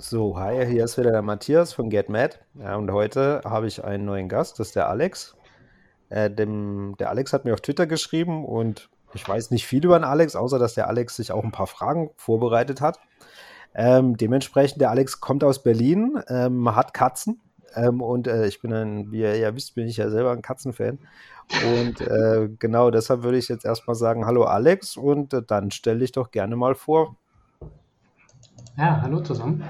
So, hi, hier ist wieder der Matthias von GetMad. Ja, und heute habe ich einen neuen Gast, das ist der Alex. Äh, dem, der Alex hat mir auf Twitter geschrieben und ich weiß nicht viel über den Alex, außer dass der Alex sich auch ein paar Fragen vorbereitet hat. Ähm, dementsprechend, der Alex kommt aus Berlin, ähm, hat Katzen ähm, und äh, ich bin ein, wie ihr ja wisst, bin ich ja selber ein Katzenfan. Und äh, genau deshalb würde ich jetzt erstmal sagen, hallo Alex und äh, dann stell dich doch gerne mal vor. Ja, hallo zusammen.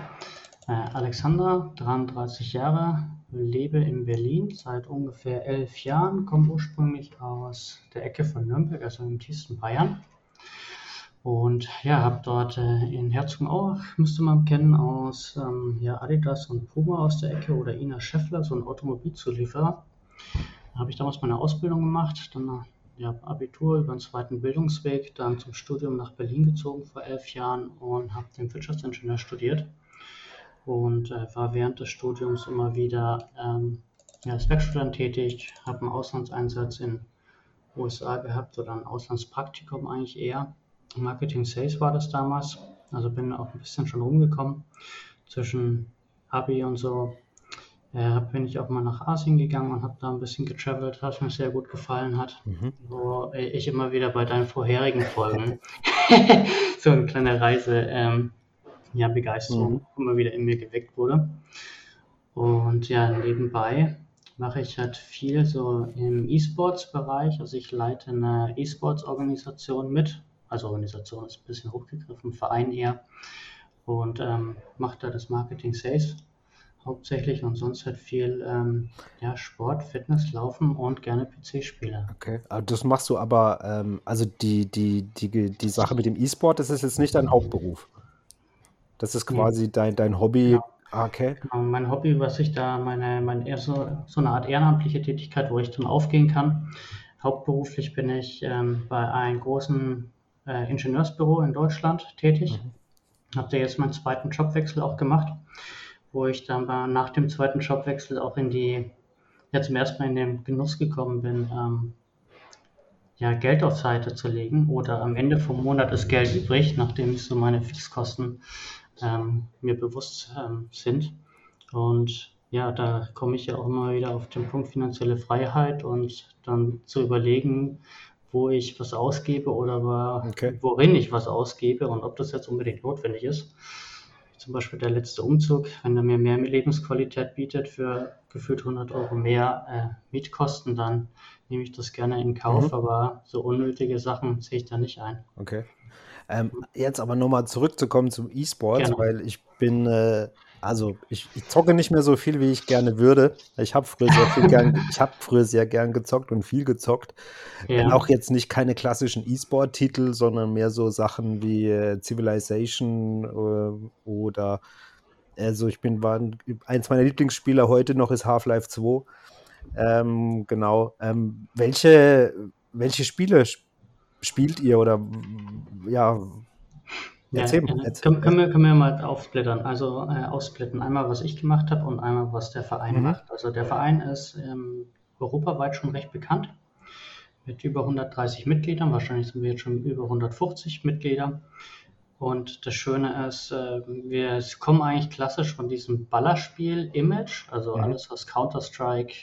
Äh, Alexander, 33 Jahre, lebe in Berlin seit ungefähr elf Jahren, komme ursprünglich aus der Ecke von Nürnberg, also im tiefsten Bayern. Und ja, habe dort äh, in Herzogenaurach, müsste man kennen, aus ähm, ja, Adidas und Puma aus der Ecke oder Ina Scheffler, so ein Automobilzulieferer. Da habe ich damals meine Ausbildung gemacht, dann ja, Abitur über einen zweiten Bildungsweg, dann zum Studium nach Berlin gezogen vor elf Jahren und habe den Wirtschaftsingenieur studiert und äh, war während des Studiums immer wieder ähm, ja, als Werkstudent tätig, habe einen Auslandseinsatz in USA gehabt oder ein Auslandspraktikum eigentlich eher. Marketing Sales war das damals, also bin auch ein bisschen schon rumgekommen zwischen Abi und so äh, bin ich auch mal nach Asien gegangen und habe da ein bisschen getravelt, was mir sehr gut gefallen hat. Mhm. Wo ich immer wieder bei deinen vorherigen Folgen so eine kleine Reise ähm, ja, Begeisterung mhm. immer wieder in mir geweckt wurde. Und ja, nebenbei mache ich halt viel so im E-Sports-Bereich. Also ich leite eine E-Sports-Organisation mit. Also Organisation ist ein bisschen hochgegriffen, Verein eher. Und ähm, mache da das Marketing Sales hauptsächlich und sonst halt viel ähm, ja, Sport, Fitness, Laufen und gerne PC-Spiele. Okay, also das machst du aber, ähm, also die, die, die, die Sache mit dem E-Sport, das ist jetzt nicht dein Hauptberuf. Das ist quasi nee. dein, dein Hobby. Genau. Ah, okay. Genau, mein Hobby, was ich da, meine, meine so, so eine Art ehrenamtliche Tätigkeit, wo ich dann aufgehen kann. Hauptberuflich bin ich ähm, bei einem großen äh, Ingenieursbüro in Deutschland tätig. Mhm. Habe da jetzt meinen zweiten Jobwechsel auch gemacht wo ich dann nach dem zweiten Jobwechsel auch in die, ja zum ersten Mal in den Genuss gekommen bin, ähm, ja, Geld auf Seite zu legen oder am Ende vom Monat ist Geld übrig, nachdem ich so meine Fixkosten ähm, mir bewusst ähm, sind. Und ja, da komme ich ja auch immer wieder auf den Punkt finanzielle Freiheit und dann zu überlegen, wo ich was ausgebe oder okay. worin ich was ausgebe und ob das jetzt unbedingt notwendig ist zum Beispiel der letzte Umzug, wenn er mir mehr Lebensqualität bietet für gefühlt 100 Euro mehr äh, Mietkosten, dann nehme ich das gerne in Kauf, mhm. aber so unnötige Sachen sehe ich da nicht ein. Okay. Ähm, jetzt aber nochmal zurückzukommen zum E-Sport, weil ich bin äh, also ich, ich, zocke nicht mehr so viel, wie ich gerne würde. Ich habe früher sehr viel gern, ich habe früher sehr gern gezockt und viel gezockt. Ja. Auch jetzt nicht keine klassischen E-Sport-Titel, sondern mehr so Sachen wie äh, Civilization äh, oder also ich bin war eins meiner Lieblingsspieler heute noch ist Half-Life 2. Ähm, genau. Ähm, welche welche Spiele spielt ihr oder ja Erzähl, ja, erzähl. Können, können, wir, können wir mal aufsplittern, also äh, aussplitten. Einmal, was ich gemacht habe und einmal, was der Verein mhm. macht. Also der Verein ist ähm, europaweit schon recht bekannt mit über 130 Mitgliedern. Wahrscheinlich sind wir jetzt schon über 150 Mitglieder. Und das Schöne ist, äh, wir kommen eigentlich klassisch von diesem Ballerspiel-Image, also mhm. alles, was Counter-Strike,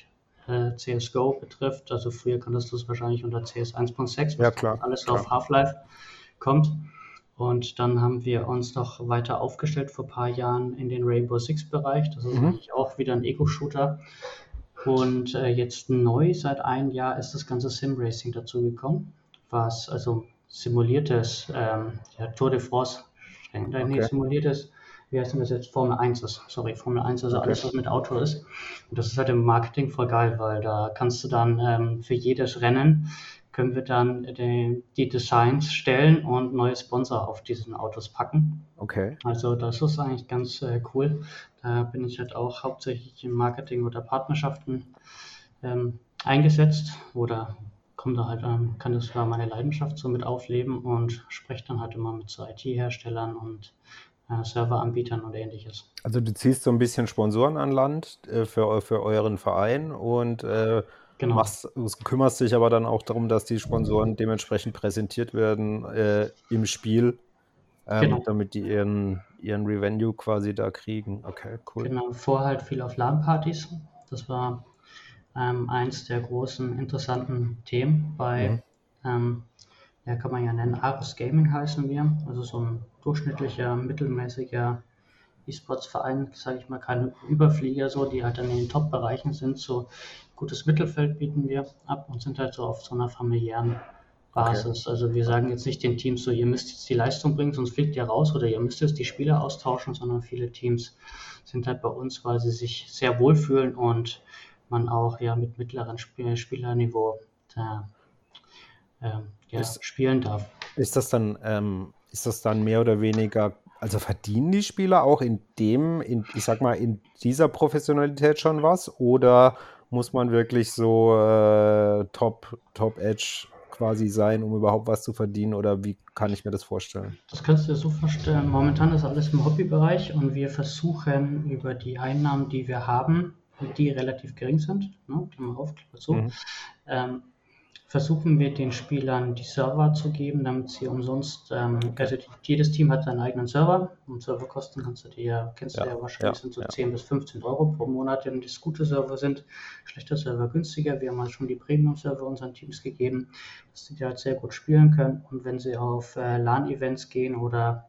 äh, CSGO betrifft. Also früher kanntest du es wahrscheinlich unter CS 1.6, ja, klar, alles klar. auf Half-Life kommt. Und dann haben wir uns noch weiter aufgestellt vor ein paar Jahren in den Rainbow Six Bereich. Das ist mhm. eigentlich auch wieder ein Ego-Shooter. Und äh, jetzt neu, seit einem Jahr, ist das ganze Sim-Racing dazugekommen, was also simuliertes, ähm, ja, Tour de France, okay. nee, simuliertes, wie heißt denn das jetzt? Formel 1 ist, sorry, Formel 1, also okay. alles, was mit Auto ist. Und das ist halt im Marketing voll geil, weil da kannst du dann ähm, für jedes Rennen können wir dann die, die, Designs stellen und neue Sponsor auf diesen Autos packen. Okay. Also das ist eigentlich ganz äh, cool. Da bin ich halt auch hauptsächlich im Marketing oder Partnerschaften ähm, eingesetzt oder komme da halt ähm, kann das da meine Leidenschaft so mit aufleben und spreche dann halt immer mit so IT-Herstellern und äh, Serveranbietern und ähnliches. Also du ziehst so ein bisschen Sponsoren an Land äh, für, für euren Verein und äh, Genau. Machst, kümmerst dich aber dann auch darum, dass die Sponsoren dementsprechend präsentiert werden äh, im Spiel ähm, genau. damit die ihren, ihren Revenue quasi da kriegen. Okay, cool. Genau, vorher halt viel auf LAN-Partys. Das war ähm, eins der großen interessanten Themen bei, mhm. ähm, ja, kann man ja nennen, Ares Gaming heißen wir. Also so ein durchschnittlicher, mittelmäßiger E-Sports-Verein, sage ich mal, keine Überflieger, so, die halt dann in den Top-Bereichen sind. So gutes Mittelfeld bieten wir ab und sind halt so auf so einer familiären Basis. Okay. Also wir sagen jetzt nicht den Teams so, ihr müsst jetzt die Leistung bringen, sonst fliegt ihr raus oder ihr müsst jetzt die Spieler austauschen, sondern viele Teams sind halt bei uns, weil sie sich sehr wohlfühlen und man auch ja mit mittleren Spiel Spielerniveau da, äh, ja, ist, spielen darf. Ist das dann, ähm, ist das dann mehr oder weniger also verdienen die Spieler auch in dem, in, ich sag mal, in dieser Professionalität schon was? Oder muss man wirklich so äh, Top, Top Edge quasi sein, um überhaupt was zu verdienen? Oder wie kann ich mir das vorstellen? Das kannst du dir so vorstellen. Momentan ist alles im Hobbybereich und wir versuchen über die Einnahmen, die wir haben, die relativ gering sind, ne, Klammer auf, Klammer zu, mhm. ähm, versuchen wir den Spielern die Server zu geben, damit sie umsonst, ähm, also jedes Team hat seinen eigenen Server und Serverkosten kannst du dir, kennst ja, du ja wahrscheinlich, ja, sind so ja. 10 bis 15 Euro pro Monat, wenn das gute Server sind, schlechte Server günstiger. Wir haben halt schon die Premium-Server unseren Teams gegeben, dass sie halt sehr gut spielen können und wenn sie auf äh, LAN-Events gehen oder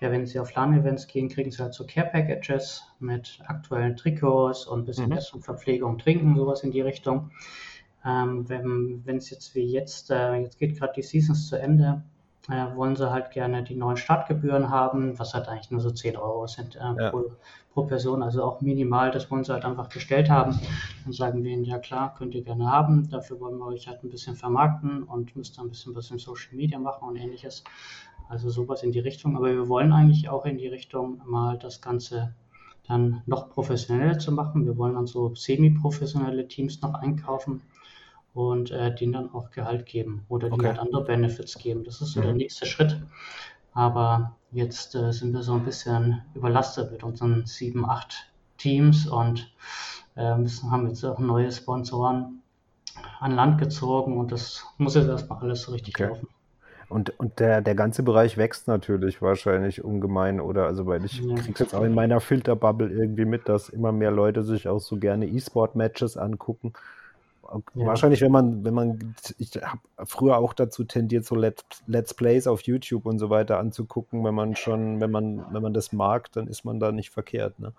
ja, wenn sie auf LAN-Events gehen, kriegen sie halt so Care-Packages mit aktuellen Trikots und ein bisschen mhm. Essen, Verpflegung, Trinken, sowas in die Richtung. Ähm, wenn es jetzt wie jetzt, äh, jetzt geht gerade die Seasons zu Ende, äh, wollen sie halt gerne die neuen Startgebühren haben, was halt eigentlich nur so 10 Euro sind äh, ja. pro, pro, Person, also auch minimal, das wollen sie halt einfach gestellt haben. Dann sagen wir ihnen, ja klar, könnt ihr gerne haben, dafür wollen wir euch halt ein bisschen vermarkten und müsst ein bisschen was in Social Media machen und ähnliches. Also sowas in die Richtung, aber wir wollen eigentlich auch in die Richtung mal das Ganze dann noch professioneller zu machen. Wir wollen dann so semi-professionelle Teams noch einkaufen und äh, denen dann auch Gehalt geben oder okay. halt andere Benefits geben. Das ist so mhm. der nächste Schritt. Aber jetzt äh, sind wir so ein bisschen überlastet mit unseren sieben, acht Teams und äh, müssen, haben jetzt auch neue Sponsoren an Land gezogen und das muss jetzt erstmal alles so richtig okay. laufen. Und, und der, der ganze Bereich wächst natürlich wahrscheinlich ungemein, oder? Also, weil ich ja. kriege jetzt auch in meiner Filterbubble irgendwie mit, dass immer mehr Leute sich auch so gerne E-Sport-Matches angucken. Ja. Wahrscheinlich, wenn man, wenn man, ich habe früher auch dazu tendiert, so Let's, Let's Plays auf YouTube und so weiter anzugucken, wenn man schon, wenn man, wenn man das mag, dann ist man da nicht verkehrt, ne?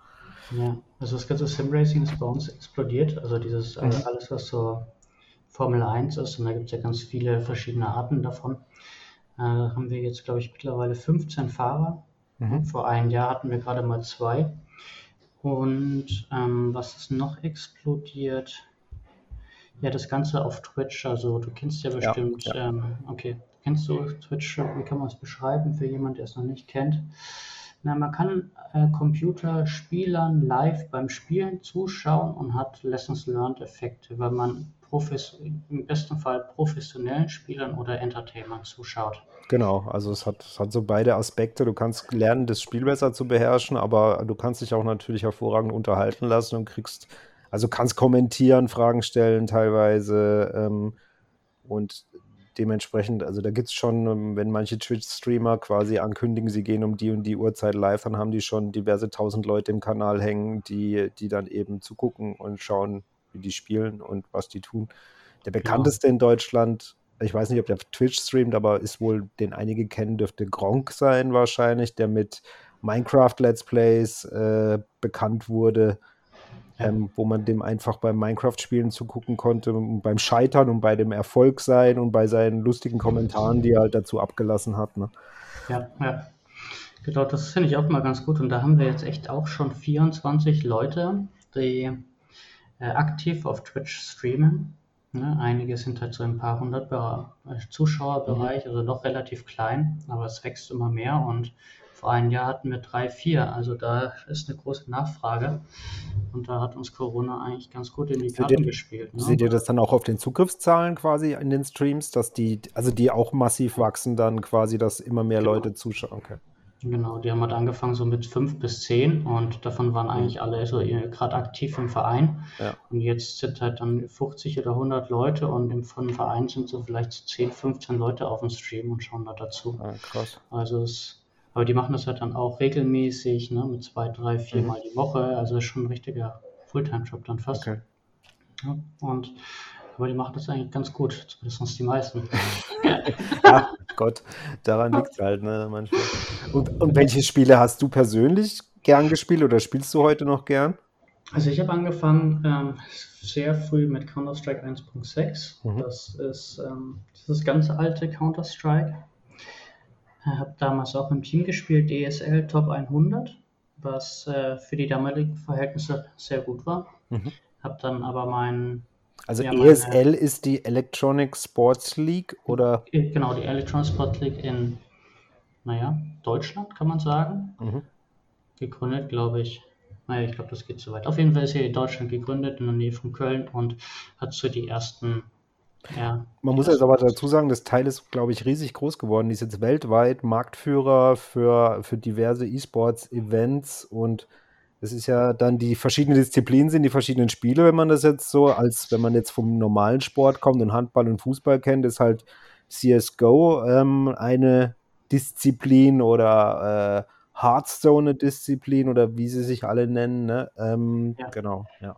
Ja, also das ganze Sim-Racing ist bei uns explodiert. Also dieses, mhm. alles, was so Formel 1 ist, und da gibt es ja ganz viele verschiedene Arten davon. Äh, haben wir jetzt, glaube ich, mittlerweile 15 Fahrer. Mhm. Vor einem Jahr hatten wir gerade mal zwei. Und ähm, was ist noch explodiert? Ja, das Ganze auf Twitch, also du kennst ja bestimmt, ja, ja. Ähm, okay, kennst du Twitch, wie kann man es beschreiben für jemanden, der es noch nicht kennt? Na, man kann äh, Computerspielern live beim Spielen zuschauen und hat Lessons Learned Effekte, weil man im besten Fall professionellen Spielern oder Entertainern zuschaut. Genau, also es hat, es hat so beide Aspekte. Du kannst lernen, das Spiel besser zu beherrschen, aber du kannst dich auch natürlich hervorragend unterhalten lassen und kriegst also kannst kommentieren, Fragen stellen teilweise ähm, und dementsprechend, also da gibt es schon, ähm, wenn manche Twitch-Streamer quasi ankündigen, sie gehen um die und die Uhrzeit live, dann haben die schon diverse tausend Leute im Kanal hängen, die, die dann eben zugucken und schauen, wie die spielen und was die tun. Der genau. bekannteste ja. in Deutschland, ich weiß nicht, ob der Twitch streamt, aber ist wohl, den einige kennen, dürfte Gronk sein wahrscheinlich, der mit Minecraft Let's Plays äh, bekannt wurde ähm, wo man dem einfach beim Minecraft-Spielen zugucken konnte, beim Scheitern und bei dem Erfolg sein und bei seinen lustigen Kommentaren, die er halt dazu abgelassen hat. Ne? Ja, ja. Genau, das finde ich auch mal ganz gut. Und da haben wir jetzt echt auch schon 24 Leute, die äh, aktiv auf Twitch streamen. Ne? Einige sind halt so ein paar hundert Be Zuschauerbereich, mhm. also noch relativ klein, aber es wächst immer mehr und vor einem Jahr hatten wir drei, vier. Also da ist eine große Nachfrage. Und da hat uns Corona eigentlich ganz gut in die Karten gespielt. Ne? Seht ihr das dann auch auf den Zugriffszahlen quasi in den Streams, dass die, also die auch massiv wachsen, dann quasi, dass immer mehr genau. Leute zuschauen? Okay. Genau, die haben halt angefangen so mit fünf bis zehn und davon waren eigentlich alle so gerade aktiv im Verein. Ja. Und jetzt sind halt dann 50 oder 100 Leute und im Verein sind so vielleicht 10, 15 Leute auf dem Stream und schauen da dazu. Ja, krass. Also es Aber die machen das halt dann auch regelmäßig, ne, mit zwei, drei, vier mhm. Mal die Woche. Also ist schon ein richtiger Fulltime-Job dann fast. Okay. Ja, und aber die machen das eigentlich ganz gut, zumindest die meisten. ja, Gott, daran liegt es halt, ne, manchmal. Und, und welche Spiele hast du persönlich gern gespielt oder spielst du heute noch gern? Also ich habe angefangen ähm, sehr früh mit Counter-Strike 1.6. Mhm. Das ist ähm, das ganz alte Counter-Strike. Ich habe damals auch im Team gespielt, DSL Top 100, was äh, für die damaligen Verhältnisse sehr gut war. Mhm. Habe dann aber mein also ja, ESL meine, ist die Electronic Sports League oder? Genau, die Electronic Sports League in, naja, Deutschland kann man sagen. Mhm. Gegründet, glaube ich. Naja, ich glaube, das geht zu weit. Auf jeden Fall ist sie in Deutschland gegründet, in der Nähe von Köln und hat so die ersten. Ja, man muss jetzt aber dazu sagen, das Teil ist, glaube ich, riesig groß geworden. Die ist jetzt weltweit Marktführer für, für diverse E-Sports-Events und es ist ja dann die verschiedenen Disziplinen sind die verschiedenen Spiele, wenn man das jetzt so, als wenn man jetzt vom normalen Sport kommt und Handball und Fußball kennt, ist halt CSGO ähm, eine Disziplin oder äh, Hearthstone eine Disziplin oder wie sie sich alle nennen. Ne? Ähm, ja. Genau, ja.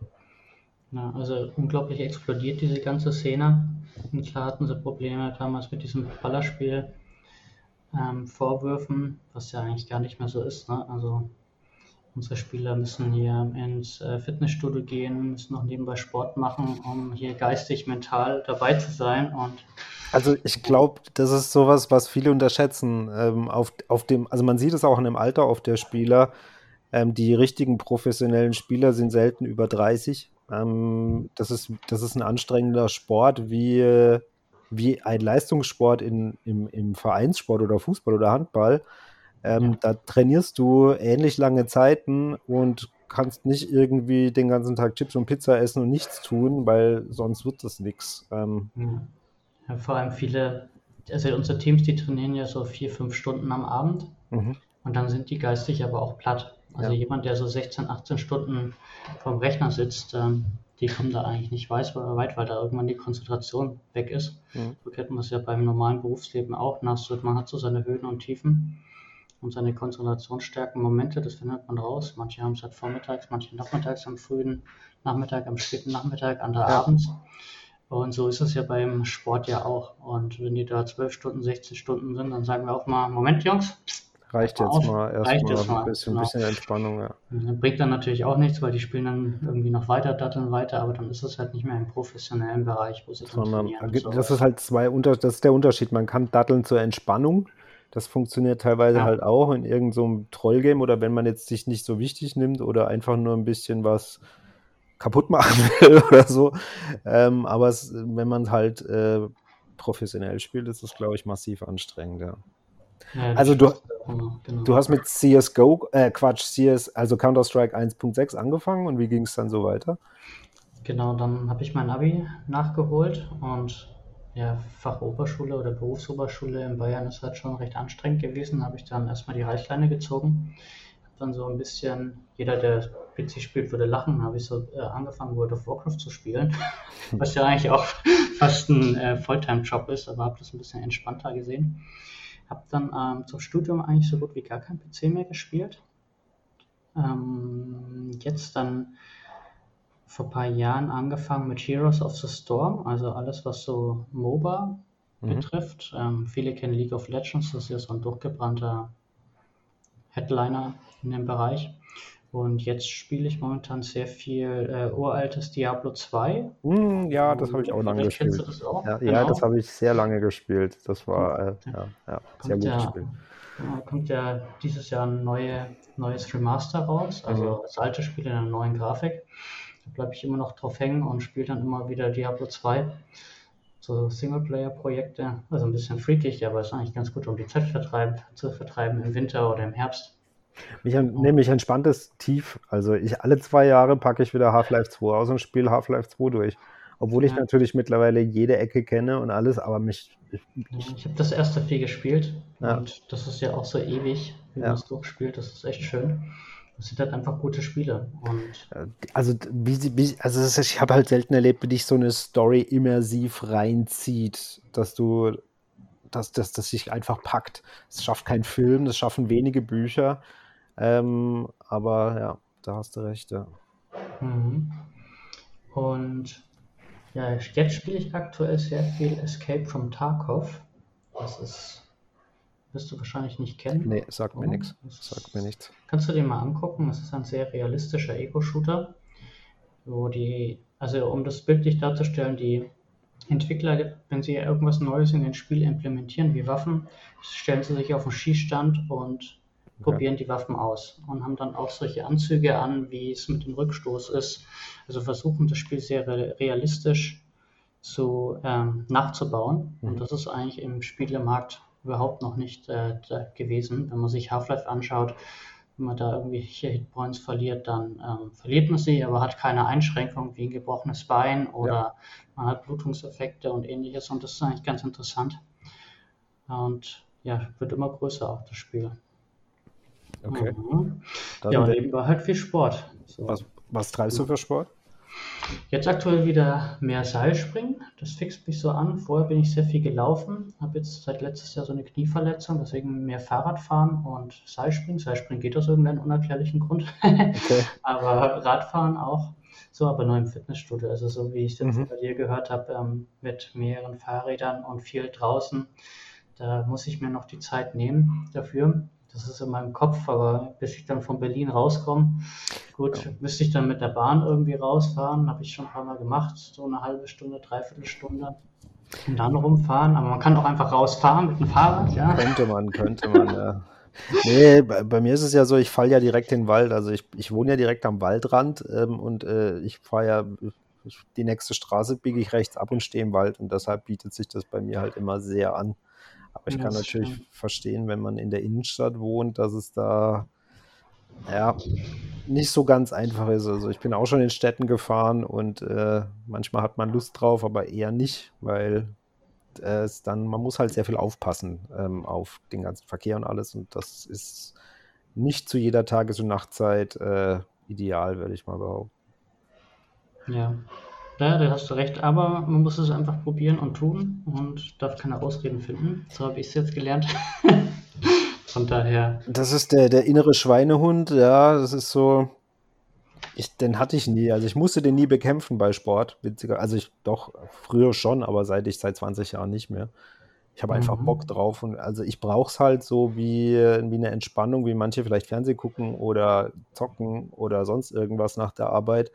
Ja. Also unglaublich explodiert diese ganze Szene. Und klar hatten sie Probleme damals mit diesem Ballerspiel. Ähm, Vorwürfen, was ja eigentlich gar nicht mehr so ist. Ne? Also Unsere Spieler müssen hier ins äh, Fitnessstudio gehen, müssen noch nebenbei Sport machen, um hier geistig, mental dabei zu sein. Und also ich glaube, das ist sowas, was viele unterschätzen. Ähm, auf, auf dem, also man sieht es auch in dem Alter auf der Spieler. Ähm, die richtigen professionellen Spieler sind selten über 30. Ähm, das, ist, das ist ein anstrengender Sport wie, wie ein Leistungssport in, im, im Vereinssport oder Fußball oder Handball. Ähm. Da trainierst du ähnlich lange Zeiten und kannst nicht irgendwie den ganzen Tag Chips und Pizza essen und nichts tun, weil sonst wird das nichts. Ähm, ja, vor allem viele, also unsere Teams, die trainieren ja so vier, fünf Stunden am Abend mhm. und dann sind die geistig aber auch platt. Also ja. jemand, der so 16, 18 Stunden vorm Rechner sitzt, ähm, die kommen da eigentlich nicht weit, weit, weil da irgendwann die Konzentration weg ist. Mhm. So kennt man es ja beim normalen Berufsleben auch. Man hat so seine Höhen und Tiefen und seine Konzentrationsstärken Momente, das findet man raus. Manche haben es halt vormittags, manche nachmittags, am frühen Nachmittag, am späten Nachmittag, andere ja. abends. Und so ist es ja beim Sport ja auch. Und wenn die da 12 Stunden, 16 Stunden sind, dann sagen wir auch mal, Moment Jungs, reicht jetzt auf, mal erstmal ein bisschen, genau. bisschen Entspannung, ja. Bringt dann natürlich auch nichts, weil die spielen dann irgendwie noch weiter, datteln weiter, aber dann ist es halt nicht mehr im professionellen Bereich, wo sie Sondern, das ist halt zwei Unter das ist der Unterschied. Man kann datteln zur Entspannung das funktioniert teilweise ja. halt auch in irgendeinem so Trollgame oder wenn man jetzt sich nicht so wichtig nimmt oder einfach nur ein bisschen was kaputt machen will oder so. Ähm, aber es, wenn man halt äh, professionell spielt, ist das, glaube ich, massiv anstrengend, ja. Ja also du, genau. du hast mit CSGO, äh, Quatsch, CS, also Counter-Strike 1.6 angefangen und wie ging es dann so weiter? Genau, dann habe ich mein Abi nachgeholt und ja, Fachoberschule oder Berufsoberschule in Bayern ist halt schon recht anstrengend gewesen. Habe ich dann erstmal die Reichleine gezogen. Habe dann so ein bisschen, jeder, der PC spielt, würde lachen, habe ich so äh, angefangen, World of Warcraft zu spielen. Was ja eigentlich auch fast ein äh, Volltime-Job ist, aber habe das ein bisschen entspannter gesehen. Habe dann ähm, zum Studium eigentlich so gut wie gar kein PC mehr gespielt. Ähm, jetzt dann vor ein paar Jahren angefangen mit Heroes of the Storm, also alles, was so MOBA mhm. betrifft. Ähm, viele kennen League of Legends, das ist ja so ein durchgebrannter Headliner in dem Bereich. Und jetzt spiele ich momentan sehr viel äh, uraltes Diablo 2. Mm, ja, das habe ich auch lange gespielt. Das auch? Ja, genau. ja, das habe ich sehr lange gespielt. Das war äh, ja, ja, sehr gut ja, gespielt. kommt ja dieses Jahr ein neue, neues Remaster raus, also mhm. das alte Spiel in einer neuen Grafik bleibe ich immer noch drauf hängen und spiele dann immer wieder Diablo 2. So Singleplayer-Projekte, also ein bisschen freakig, aber ist eigentlich ganz gut, um die Zeit vertreiben, zu vertreiben im Winter oder im Herbst. Mich, nee, mich entspannt es tief. Also ich alle zwei Jahre packe ich wieder Half-Life 2 aus und spiele Half-Life 2 durch. Obwohl ich natürlich mittlerweile jede Ecke kenne und alles, aber mich. Ich, ich habe das erste viel gespielt ja. und das ist ja auch so ewig, wie ja. man es durchspielt. Das ist echt schön. Das sind halt einfach gute Spiele. Und also, wie, wie, also ist, ich habe halt selten erlebt, wie dich so eine Story immersiv reinzieht, dass du dass das sich einfach packt. Es schafft kein Film, das schaffen wenige Bücher. Ähm, aber ja, da hast du recht, ja. Mhm. Und ja, jetzt spiele ich aktuell sehr viel Escape from Tarkov. Das ist, wirst du wahrscheinlich nicht kennen. Nee, sagt mir oh, nichts. Sagt mir nichts. Kannst du dir mal angucken. Das ist ein sehr realistischer Ego-Shooter, wo die, also um das bildlich darzustellen, die Entwickler, wenn sie irgendwas Neues in den Spiel implementieren, wie Waffen, stellen sie sich auf den Schießstand und probieren die Waffen aus und haben dann auch solche Anzüge an, wie es mit dem Rückstoß ist. Also versuchen das Spiel sehr realistisch zu ähm, nachzubauen. Mhm. Und das ist eigentlich im Spielemarkt überhaupt noch nicht äh, gewesen. Wenn man sich Half-Life anschaut, wenn man da irgendwelche Hitpoints verliert, dann ähm, verliert man sie, aber hat keine Einschränkung wie ein gebrochenes Bein oder ja. man hat Blutungseffekte und ähnliches. Und das ist eigentlich ganz interessant. Und ja, wird immer größer auch das Spiel. Okay. Mhm. Ja, und nebenbei halt viel Sport. So. Was, was treibst du für Sport? Jetzt aktuell wieder mehr Seilspringen. Das fixt mich so an. Vorher bin ich sehr viel gelaufen, habe jetzt seit letztes Jahr so eine Knieverletzung, deswegen mehr Fahrradfahren und Seilspringen. Seilspringen geht aus irgendeinem unerklärlichen Grund. Okay. aber Radfahren auch. So, aber nur im Fitnessstudio. Also so wie ich es jetzt mhm. bei dir gehört habe, ähm, mit mehreren Fahrrädern und viel draußen. Da muss ich mir noch die Zeit nehmen dafür. Das ist in meinem Kopf, aber bis ich dann von Berlin rauskomme, gut, ja. müsste ich dann mit der Bahn irgendwie rausfahren. Habe ich schon ein paar Mal gemacht, so eine halbe Stunde, dreiviertel Stunde. Und dann rumfahren, aber man kann auch einfach rausfahren mit dem Fahrrad, ja. Könnte man, könnte man, ja. Nee, bei, bei, mir ist es ja so, ich falle ja direkt in den Wald. Also ich, ich wohne ja direkt am Waldrand ähm, und äh, ich fahre ja die nächste Straße biege ich rechts ab und stehe im Wald und deshalb bietet sich das bei mir halt immer sehr an. Aber ich kann natürlich stimmt. verstehen, wenn man in der Innenstadt wohnt, dass es da ja nicht so ganz einfach ist. Also ich bin auch schon in Städten gefahren und äh, manchmal hat man Lust drauf, aber eher nicht, weil es dann, man muss halt sehr viel aufpassen ähm, auf den ganzen Verkehr und alles und das ist nicht zu jeder Tages- und Nachtzeit äh, ideal, würde ich mal behaupten. Ja, ja, da hast du recht, aber man muss es einfach probieren und tun und darf keine Ausreden finden. So habe ich es jetzt gelernt. Von daher. Das ist der, der innere Schweinehund, ja, das ist so. Ich, den hatte ich nie. Also ich musste den nie bekämpfen bei Sport. Witziger. Also ich doch früher schon, aber seit ich seit 20 Jahren nicht mehr. Ich habe einfach mhm. Bock drauf und also ich brauche es halt so wie, wie eine Entspannung, wie manche vielleicht Fernseh gucken oder zocken oder sonst irgendwas nach der Arbeit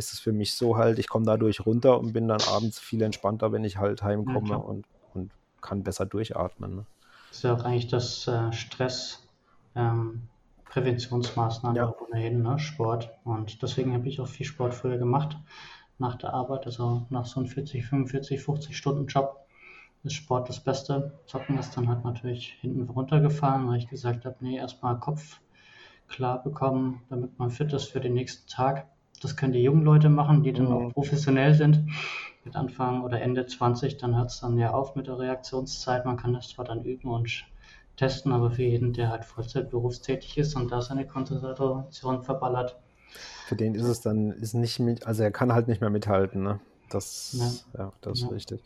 ist es für mich so halt, ich komme dadurch runter und bin dann abends viel entspannter, wenn ich halt heimkomme ja, und, und kann besser durchatmen. Ne? Das ist ja auch eigentlich das äh, Stress. Ähm, Präventionsmaßnahmen ja. ohnehin, ne? Sport. Und deswegen habe ich auch viel Sport früher gemacht nach der Arbeit. Also nach so einem 40, 45, 50 Stunden Job ist Sport das Beste. Zocken ist dann halt natürlich hinten runtergefahren, weil ich gesagt habe, nee, erstmal Kopf klar bekommen, damit man fit ist für den nächsten Tag. Das können die jungen Leute machen, die dann mhm. auch professionell sind. Mit Anfang oder Ende 20, dann hört es dann ja auf mit der Reaktionszeit. Man kann das zwar dann üben und testen, aber für jeden, der halt Vollzeit berufstätig ist und da seine Konzentration verballert. Für den ist es dann ist nicht mit, also er kann halt nicht mehr mithalten, ne? Das, ja. ja das ja. ist richtig.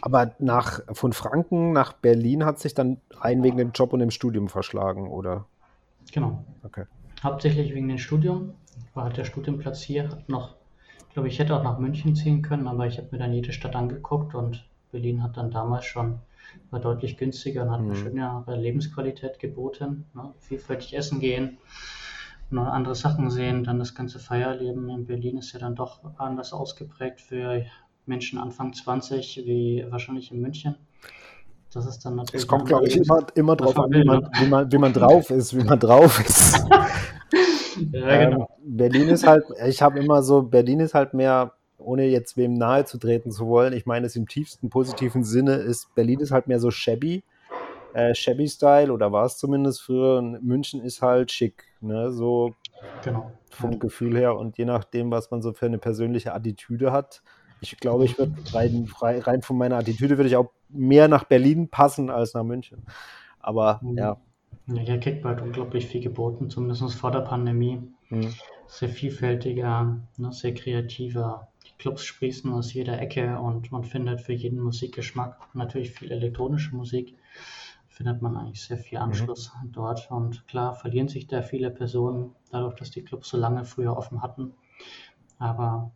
Aber nach, von Franken nach Berlin hat sich dann ein wegen dem Job und dem Studium verschlagen, oder? Genau. Okay. Hauptsächlich wegen dem Studium war halt der Studienplatz hier, hat noch, glaube, ich hätte auch nach München ziehen können, aber ich habe mir dann jede Stadt angeguckt und Berlin hat dann damals schon, war deutlich günstiger und hat mhm. eine schöne Lebensqualität geboten, ne? vielfältig essen gehen, noch andere Sachen sehen, dann das ganze Feierleben in Berlin ist ja dann doch anders ausgeprägt für Menschen Anfang 20 wie wahrscheinlich in München. Das ist dann natürlich. Es kommt, glaube ich, immer, immer drauf an, wie man, ne? wie, man, wie man drauf ist, wie man drauf ist. Ja, genau. Ähm, Berlin ist halt, ich habe immer so, Berlin ist halt mehr, ohne jetzt wem nahe zu treten zu wollen, ich meine es im tiefsten positiven Sinne, ist Berlin ist halt mehr so shabby, äh, shabby Style oder war es zumindest früher. Und München ist halt schick, ne, so genau. vom. Gefühl her und je nachdem, was man so für eine persönliche Attitüde hat. Ich glaube, ich würde rein, rein von meiner Attitüde würde ich auch mehr nach Berlin passen als nach München. Aber mhm. ja, ja, hier kriegt man halt unglaublich viel geboten, zumindest vor der Pandemie. Mhm. Sehr vielfältiger, ne, sehr kreativer. Die Clubs sprießen aus jeder Ecke und man findet für jeden Musikgeschmack natürlich viel elektronische Musik findet man eigentlich sehr viel. Anschluss mhm. dort. Und klar verlieren sich da viele Personen dadurch, dass die Clubs so lange früher offen hatten. Aber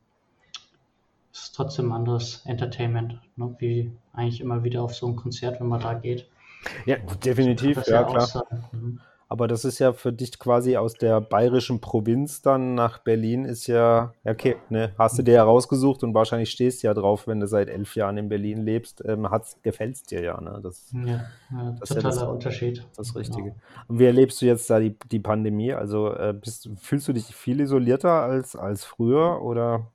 es ist trotzdem anderes Entertainment, ne? wie eigentlich immer wieder auf so ein Konzert, wenn man da geht. Ja, definitiv, ja, klar. Mhm. Aber das ist ja für dich quasi aus der bayerischen Provinz dann nach Berlin ist ja, okay, ne, hast du dir ja rausgesucht und wahrscheinlich stehst du ja drauf, wenn du seit elf Jahren in Berlin lebst, ähm, gefällt es dir ja, ne? Das, ja, ja das totaler ja das, Unterschied. Das Richtige. Genau. Und wie erlebst du jetzt da die, die Pandemie? Also äh, bist, fühlst du dich viel isolierter als, als früher oder?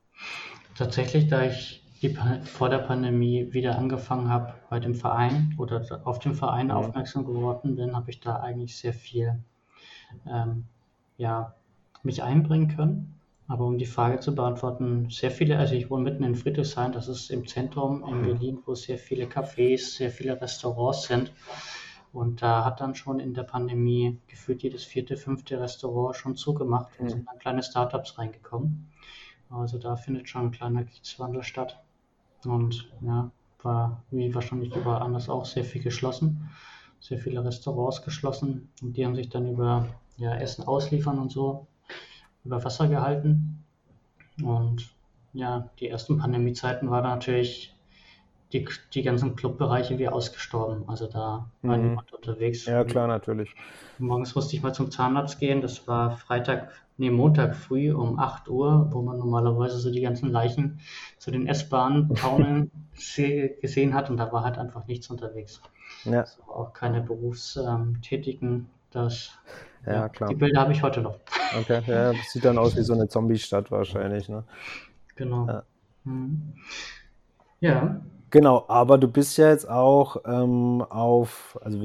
Tatsächlich, da ich die, vor der Pandemie wieder angefangen habe bei dem Verein oder auf den Verein mhm. aufmerksam geworden bin, habe ich da eigentlich sehr viel ähm, ja, mich einbringen können. Aber um die Frage zu beantworten, sehr viele, also ich wohne mitten in Friedrichshain, das ist im Zentrum in. Berlin, wo sehr viele Cafés, sehr viele Restaurants sind. Und da hat dann schon in der Pandemie gefühlt jedes vierte, fünfte Restaurant schon zugemacht und mhm. sind dann kleine Startups reingekommen. Also da findet schon ein kleiner Kiezwandel statt. Und ja, war wie wahrscheinlich überall anders auch sehr viel geschlossen. Sehr viele Restaurants geschlossen. Und die haben sich dann über ja, Essen ausliefern und so über Wasser gehalten. Und ja, die ersten Pandemiezeiten war natürlich die, die ganzen Clubbereiche wie ausgestorben. Also da war mhm. niemand unterwegs. Ja, klar, natürlich. Morgens musste ich mal zum Zahnarzt gehen. Das war Freitag, nee, Montag früh um 8 Uhr, wo man normalerweise so die ganzen Leichen zu den S-Bahnen taumeln gesehen hat. Und da war halt einfach nichts unterwegs. Ja. Also auch keine Berufstätigen. Das, ja, ja, klar. Die Bilder habe ich heute noch. Okay, ja, das sieht dann aus wie so eine Zombie-Stadt wahrscheinlich. Ne? Genau. Ja. Mhm. ja. Genau, aber du bist ja jetzt auch ähm, auf, also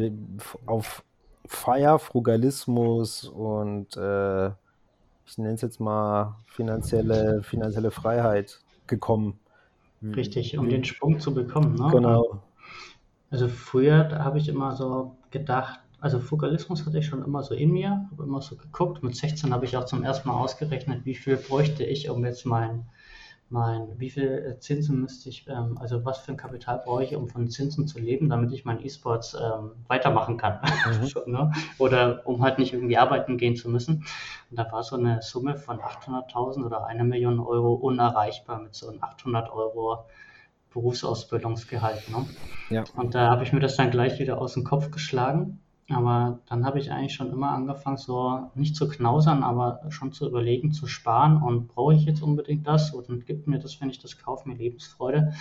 auf Feier, Frugalismus und äh, ich nenne es jetzt mal finanzielle, finanzielle Freiheit gekommen. Richtig, um den Sprung zu bekommen. Ne? Genau. Also früher habe ich immer so gedacht, also Frugalismus hatte ich schon immer so in mir, habe immer so geguckt. Mit 16 habe ich auch zum ersten Mal ausgerechnet, wie viel bräuchte ich, um jetzt mein mein, wie viel äh, Zinsen müsste ich, ähm, also was für ein Kapital brauche ich, um von Zinsen zu leben, damit ich mein E-Sports ähm, weitermachen kann. Mhm. so, ne? Oder um halt nicht irgendwie arbeiten gehen zu müssen. Und da war so eine Summe von 800.000 oder eine Million Euro unerreichbar mit so einem 800 Euro Berufsausbildungsgehalt. Ne? Ja. Und da habe ich mir das dann gleich wieder aus dem Kopf geschlagen aber dann habe ich eigentlich schon immer angefangen, so nicht zu knausern, aber schon zu überlegen, zu sparen und brauche ich jetzt unbedingt das oder gibt mir das, wenn ich das kaufe, mir Lebensfreude.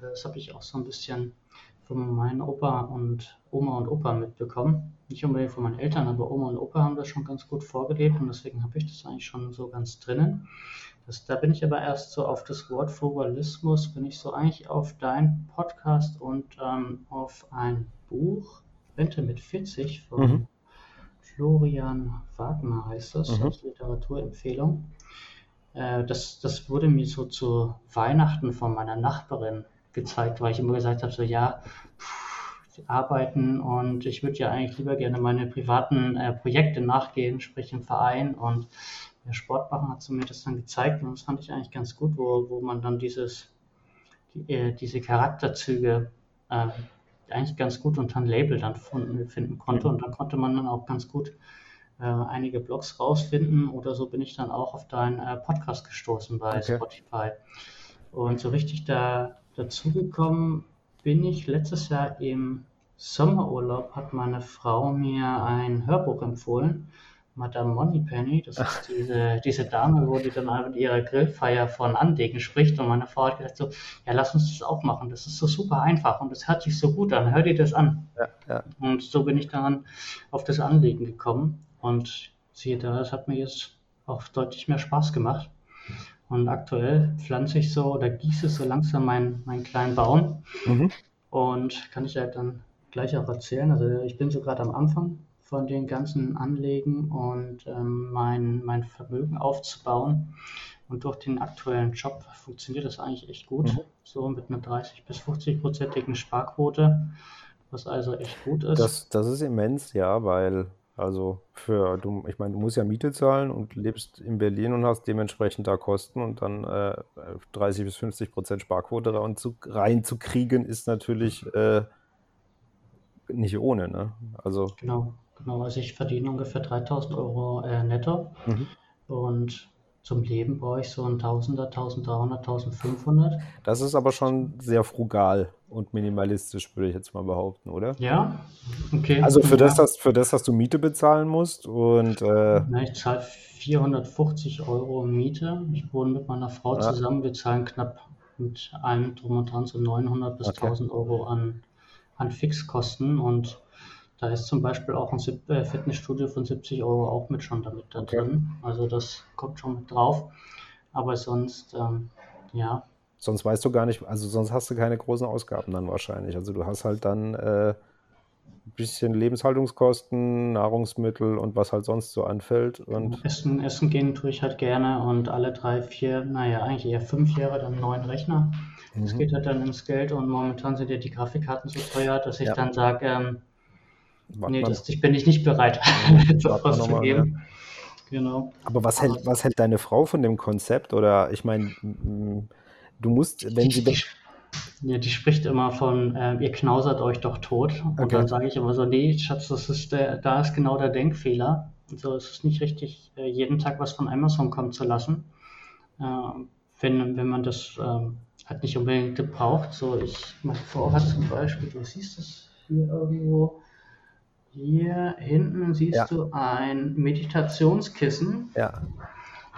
Das habe ich auch so ein bisschen von meinen Opa und Oma und Opa mitbekommen. Nicht unbedingt von meinen Eltern, aber Oma und Opa haben das schon ganz gut vorgelebt und deswegen habe ich das eigentlich schon so ganz drinnen. Das, da bin ich aber erst so auf das Wort Frugalismus, bin ich so eigentlich auf deinen Podcast und ähm, auf ein Buch Rente mit 40 von mhm. Florian Wagner heißt das, mhm. als Literaturempfehlung. Äh, das, das wurde mir so zu Weihnachten von meiner Nachbarin gezeigt, weil ich immer gesagt habe, so ja, pff, arbeiten und ich würde ja eigentlich lieber gerne meine privaten äh, Projekte nachgehen, sprich im Verein und ja, Sport machen, hat sie mir das dann gezeigt und das fand ich eigentlich ganz gut, wo, wo man dann dieses, die, äh, diese Charakterzüge äh, eigentlich ganz gut unter ein Label dann finden konnte. Und dann konnte man dann auch ganz gut äh, einige Blogs rausfinden oder so bin ich dann auch auf deinen äh, Podcast gestoßen bei okay. Spotify. Und so richtig da dazugekommen bin ich letztes Jahr im Sommerurlaub, hat meine Frau mir ein Hörbuch empfohlen Madame Moneypenny, das ist diese, diese Dame, wo die dann mit ihrer Grillfeier von Anlegen spricht und meine Frau hat gesagt so, ja, lass uns das auch machen, das ist so super einfach und das hört sich so gut an, hör dir das an. Ja, ja. Und so bin ich dann auf das Anlegen gekommen und siehe da, das hat mir jetzt auch deutlich mehr Spaß gemacht. Und aktuell pflanze ich so oder gieße so langsam meinen, meinen kleinen Baum mhm. und kann ich halt dann gleich auch erzählen. Also ich bin so gerade am Anfang von den ganzen Anlegen und ähm, mein, mein Vermögen aufzubauen. Und durch den aktuellen Job funktioniert das eigentlich echt gut. Mhm. So mit einer 30 bis 50-prozentigen Sparquote, was also echt gut ist. Das, das ist immens, ja, weil Also für, du, ich meine, du musst ja Miete zahlen und lebst in Berlin und hast dementsprechend da Kosten und dann äh, 30 bis 50 Prozent Sparquote reinzukriegen, ist natürlich äh, nicht ohne. Ne? Also, genau, genau. Also ich verdiene ungefähr 3000 Euro äh, netto mhm. und zum Leben brauche ich so ein Tausender, 1300, 1500. Das ist aber schon sehr frugal und minimalistisch, würde ich jetzt mal behaupten, oder? Ja, okay. Also für, ja. das, dass, für das, dass du Miete bezahlen musst und. Äh, Na, ich zahle 450 Euro Miete. Ich wohne mit meiner Frau ja. zusammen. Wir zahlen knapp mit allem drum und dran so 900 bis okay. 1000 Euro an, an Fixkosten und da ist zum Beispiel auch ein äh, Fitnessstudio von 70 Euro auch mit schon damit da okay. drin. Also das kommt schon mit drauf. Aber sonst, ähm, ja. Sonst weißt du gar nicht, also sonst hast du keine großen Ausgaben dann wahrscheinlich. Also du hast halt dann äh, ein bisschen Lebenshaltungskosten, Nahrungsmittel und was halt sonst so anfällt. Und Essen, Essen gehen tue ich halt gerne und alle drei, vier, naja, eigentlich eher fünf Jahre dann einen neuen Rechner. Mhm. Das geht halt dann ins Geld und momentan sind ja die Grafikkarten so teuer, dass ich ja. dann sage, ähm, Wart nee, das bin ich nicht bereit, jetzt auszugeben. Ja. Genau. Aber was hält, was hält deine Frau von dem Konzept? Oder ich meine, du musst, wenn sie. Die, ja, die spricht immer von, äh, ihr knausert euch doch tot. Und okay. dann sage ich immer so, nee, Schatz, das ist der, da ist genau der Denkfehler. Und so ist es nicht richtig, äh, jeden Tag was von Amazon kommen zu lassen. Äh, wenn, wenn man das ähm, halt nicht unbedingt braucht. So, ich, meine Frau hat zum Beispiel, du siehst es hier irgendwo, hier hinten siehst ja. du ein Meditationskissen. Ja.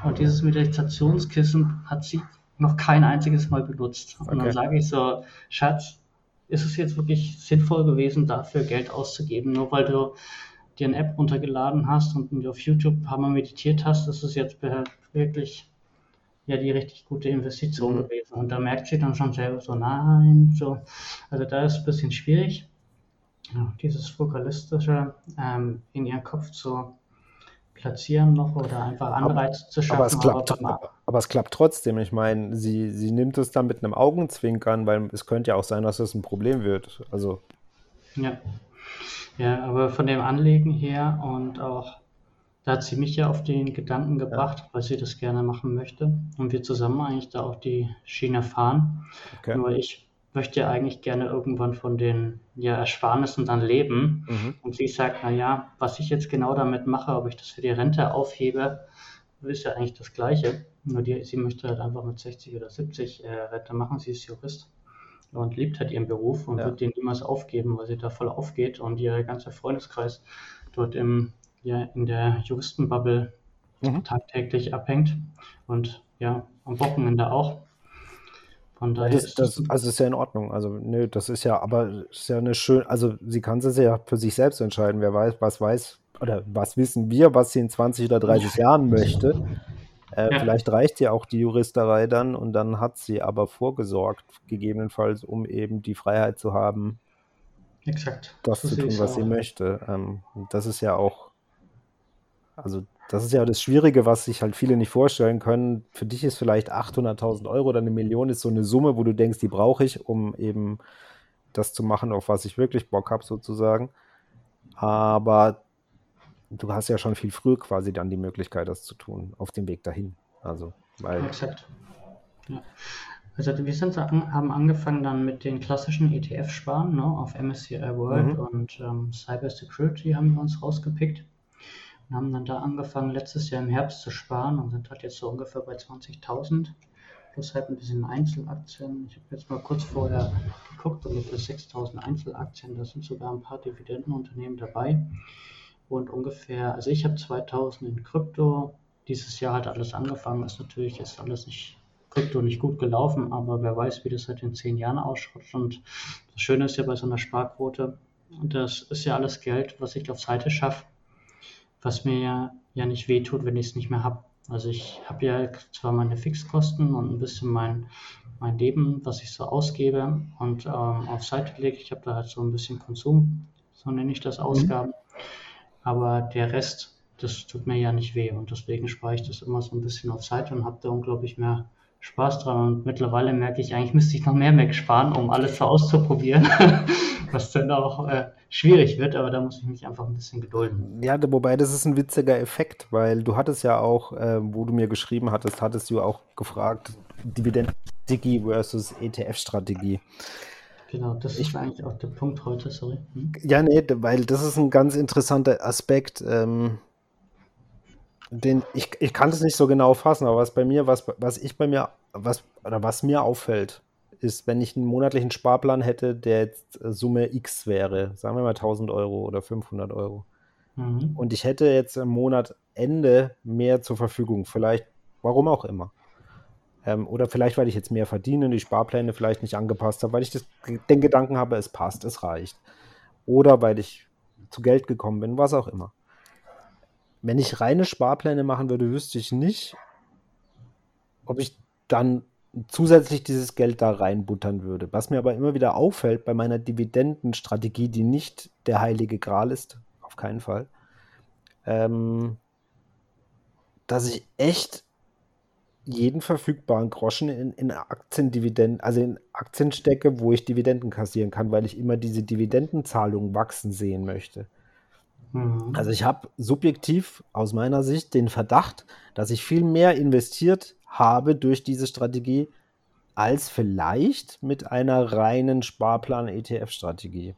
Und dieses Meditationskissen hat sie noch kein einziges Mal benutzt. Und okay. dann sage ich so, Schatz, ist es jetzt wirklich sinnvoll gewesen, dafür Geld auszugeben, nur weil du dir eine App runtergeladen hast und auf YouTube ein paar Mal meditiert hast, ist es jetzt wirklich ja die richtig gute Investition mhm. gewesen. Und da merkt sie dann schon selber so, nein, so. Also da ist es ein bisschen schwierig dieses Fokalistische ähm, in ihren Kopf zu platzieren noch oder einfach Anreize aber, zu schaffen. Aber es, klappt, aber, aber es klappt trotzdem. Ich meine, sie, sie nimmt es dann mit einem Augenzwinkern, weil es könnte ja auch sein, dass es ein Problem wird. Also. Ja. Ja, aber von dem Anlegen her und auch, da hat sie mich ja auf den Gedanken gebracht, ja. weil sie das gerne machen möchte. Und wir zusammen eigentlich da auch die Schiene fahren. Okay. Nur ich möchte ja eigentlich gerne irgendwann von den ja, Ersparnissen dann leben. Mhm. Und sie sagt, naja, was ich jetzt genau damit mache, ob ich das für die Rente aufhebe, ist ja eigentlich das Gleiche. Nur die, sie möchte halt einfach mit 60 oder 70 äh, Rente machen. Sie ist Jurist und liebt halt ihren Beruf und ja. wird den niemals aufgeben, weil sie da voll aufgeht und ihr ganzer Freundeskreis dort im, ja, in der Juristenbubble mhm. tagtäglich abhängt und ja, am Wochenende auch. Von daher das, ist das, also ist ja in Ordnung. Also, nö, das ist ja, aber ist ja eine schöne, also sie kann es ja für sich selbst entscheiden. Wer weiß, was weiß, oder was wissen wir, was sie in 20 oder 30 Jahren möchte. Äh, ja. Vielleicht reicht ja auch die Juristerei dann und dann hat sie aber vorgesorgt, gegebenenfalls, um eben die Freiheit zu haben, Exakt. das so zu tun, was auch. sie möchte. Ähm, das ist ja auch, also das ist ja das Schwierige, was sich halt viele nicht vorstellen können. Für dich ist vielleicht 800.000 Euro oder eine Million ist so eine Summe, wo du denkst, die brauche ich, um eben das zu machen, auf was ich wirklich Bock habe, sozusagen. Aber du hast ja schon viel früher quasi dann die Möglichkeit, das zu tun, auf dem Weg dahin. Also, weil. Exakt. Ja. Also wir sind, haben angefangen dann mit den klassischen ETF-Sparen ne, auf MSCI World mhm. und ähm, Cyber Security haben wir uns rausgepickt und haben dann da angefangen, letztes Jahr im Herbst zu sparen und sind halt jetzt so ungefähr bei 20.000. Plus halt ein bisschen Einzelaktien. Ich habe jetzt mal kurz vorher geguckt, ungefähr 6.000 Einzelaktien. Da sind sogar ein paar Dividendenunternehmen dabei. Und ungefähr, also ich habe 2000 in Krypto. Dieses Jahr hat alles angefangen. Ist natürlich jetzt alles nicht Krypto nicht gut gelaufen, aber wer weiß, wie das halt in zehn Jahren ausschaut. Und das Schöne ist ja bei so einer Sparquote, das ist ja alles Geld, was ich auf Seite schaffe was mir ja, ja nicht wehtut, wenn ich es nicht mehr habe. Also ich habe ja zwar meine Fixkosten und ein bisschen mein, mein Leben, was ich so ausgebe und ähm, auf Seite lege. Ich habe da halt so ein bisschen Konsum, so nenne ich das mhm. Ausgaben. Mhm. Aber der Rest, das tut mir ja nicht weh und deswegen spare ich das immer so ein bisschen auf Seite und habe da unglaublich mehr Spaß dran. Und mittlerweile merke ich, eigentlich müsste ich noch mehr wegsparen, um alles so auszuprobieren, was dann auch äh, schwierig wird, aber da muss ich mich einfach ein bisschen gedulden. Ja, wobei das ist ein witziger Effekt, weil du hattest ja auch, äh, wo du mir geschrieben hattest, hattest du auch gefragt, Dividend-Strategie versus ETF-Strategie. Genau, das ich, ist eigentlich auch der Punkt heute, sorry. Hm? Ja, nee, weil das ist ein ganz interessanter Aspekt. Ähm, den, ich, ich kann es nicht so genau fassen, aber was bei mir, was, was ich bei mir, was, oder was mir auffällt, ist, wenn ich einen monatlichen Sparplan hätte, der jetzt äh, Summe X wäre, sagen wir mal 1000 Euro oder 500 Euro. Mhm. Und ich hätte jetzt im Monatende mehr zur Verfügung, vielleicht, warum auch immer. Ähm, oder vielleicht, weil ich jetzt mehr verdiene und die Sparpläne vielleicht nicht angepasst habe, weil ich das, den Gedanken habe, es passt, es reicht. Oder weil ich zu Geld gekommen bin, was auch immer. Wenn ich reine Sparpläne machen würde, wüsste ich nicht, ob ich dann zusätzlich dieses Geld da reinbuttern würde. Was mir aber immer wieder auffällt bei meiner Dividendenstrategie, die nicht der heilige Gral ist, auf keinen Fall, ähm, dass ich echt jeden verfügbaren Groschen in, in Aktiendividenden, also in Aktien stecke, wo ich Dividenden kassieren kann, weil ich immer diese Dividendenzahlungen wachsen sehen möchte. Mhm. Also ich habe subjektiv aus meiner Sicht den Verdacht, dass ich viel mehr investiert habe durch diese Strategie als vielleicht mit einer reinen Sparplan-ETF-Strategie.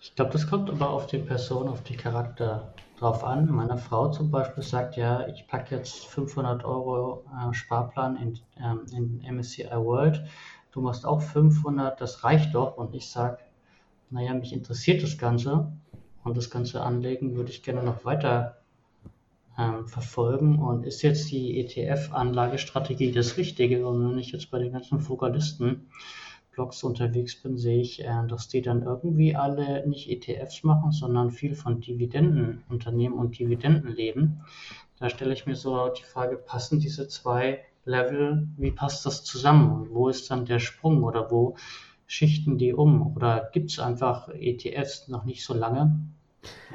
Ich glaube, das kommt aber auf die Person, auf die Charakter drauf an. Meine Frau zum Beispiel sagt ja, ich packe jetzt 500 Euro äh, Sparplan in, ähm, in MSCI World. Du machst auch 500, das reicht doch. Und ich sage, naja, mich interessiert das Ganze und das Ganze anlegen würde ich gerne noch weiter ähm, verfolgen und ist jetzt die ETF-Anlagestrategie das Richtige? Und wenn ich jetzt bei den ganzen Fokalisten Blogs unterwegs bin, sehe ich, äh, dass die dann irgendwie alle nicht ETFs machen, sondern viel von Dividendenunternehmen und Dividenden leben. Da stelle ich mir so die Frage, passen diese zwei Level, wie passt das zusammen? wo ist dann der Sprung oder wo schichten die um? Oder gibt es einfach ETFs noch nicht so lange?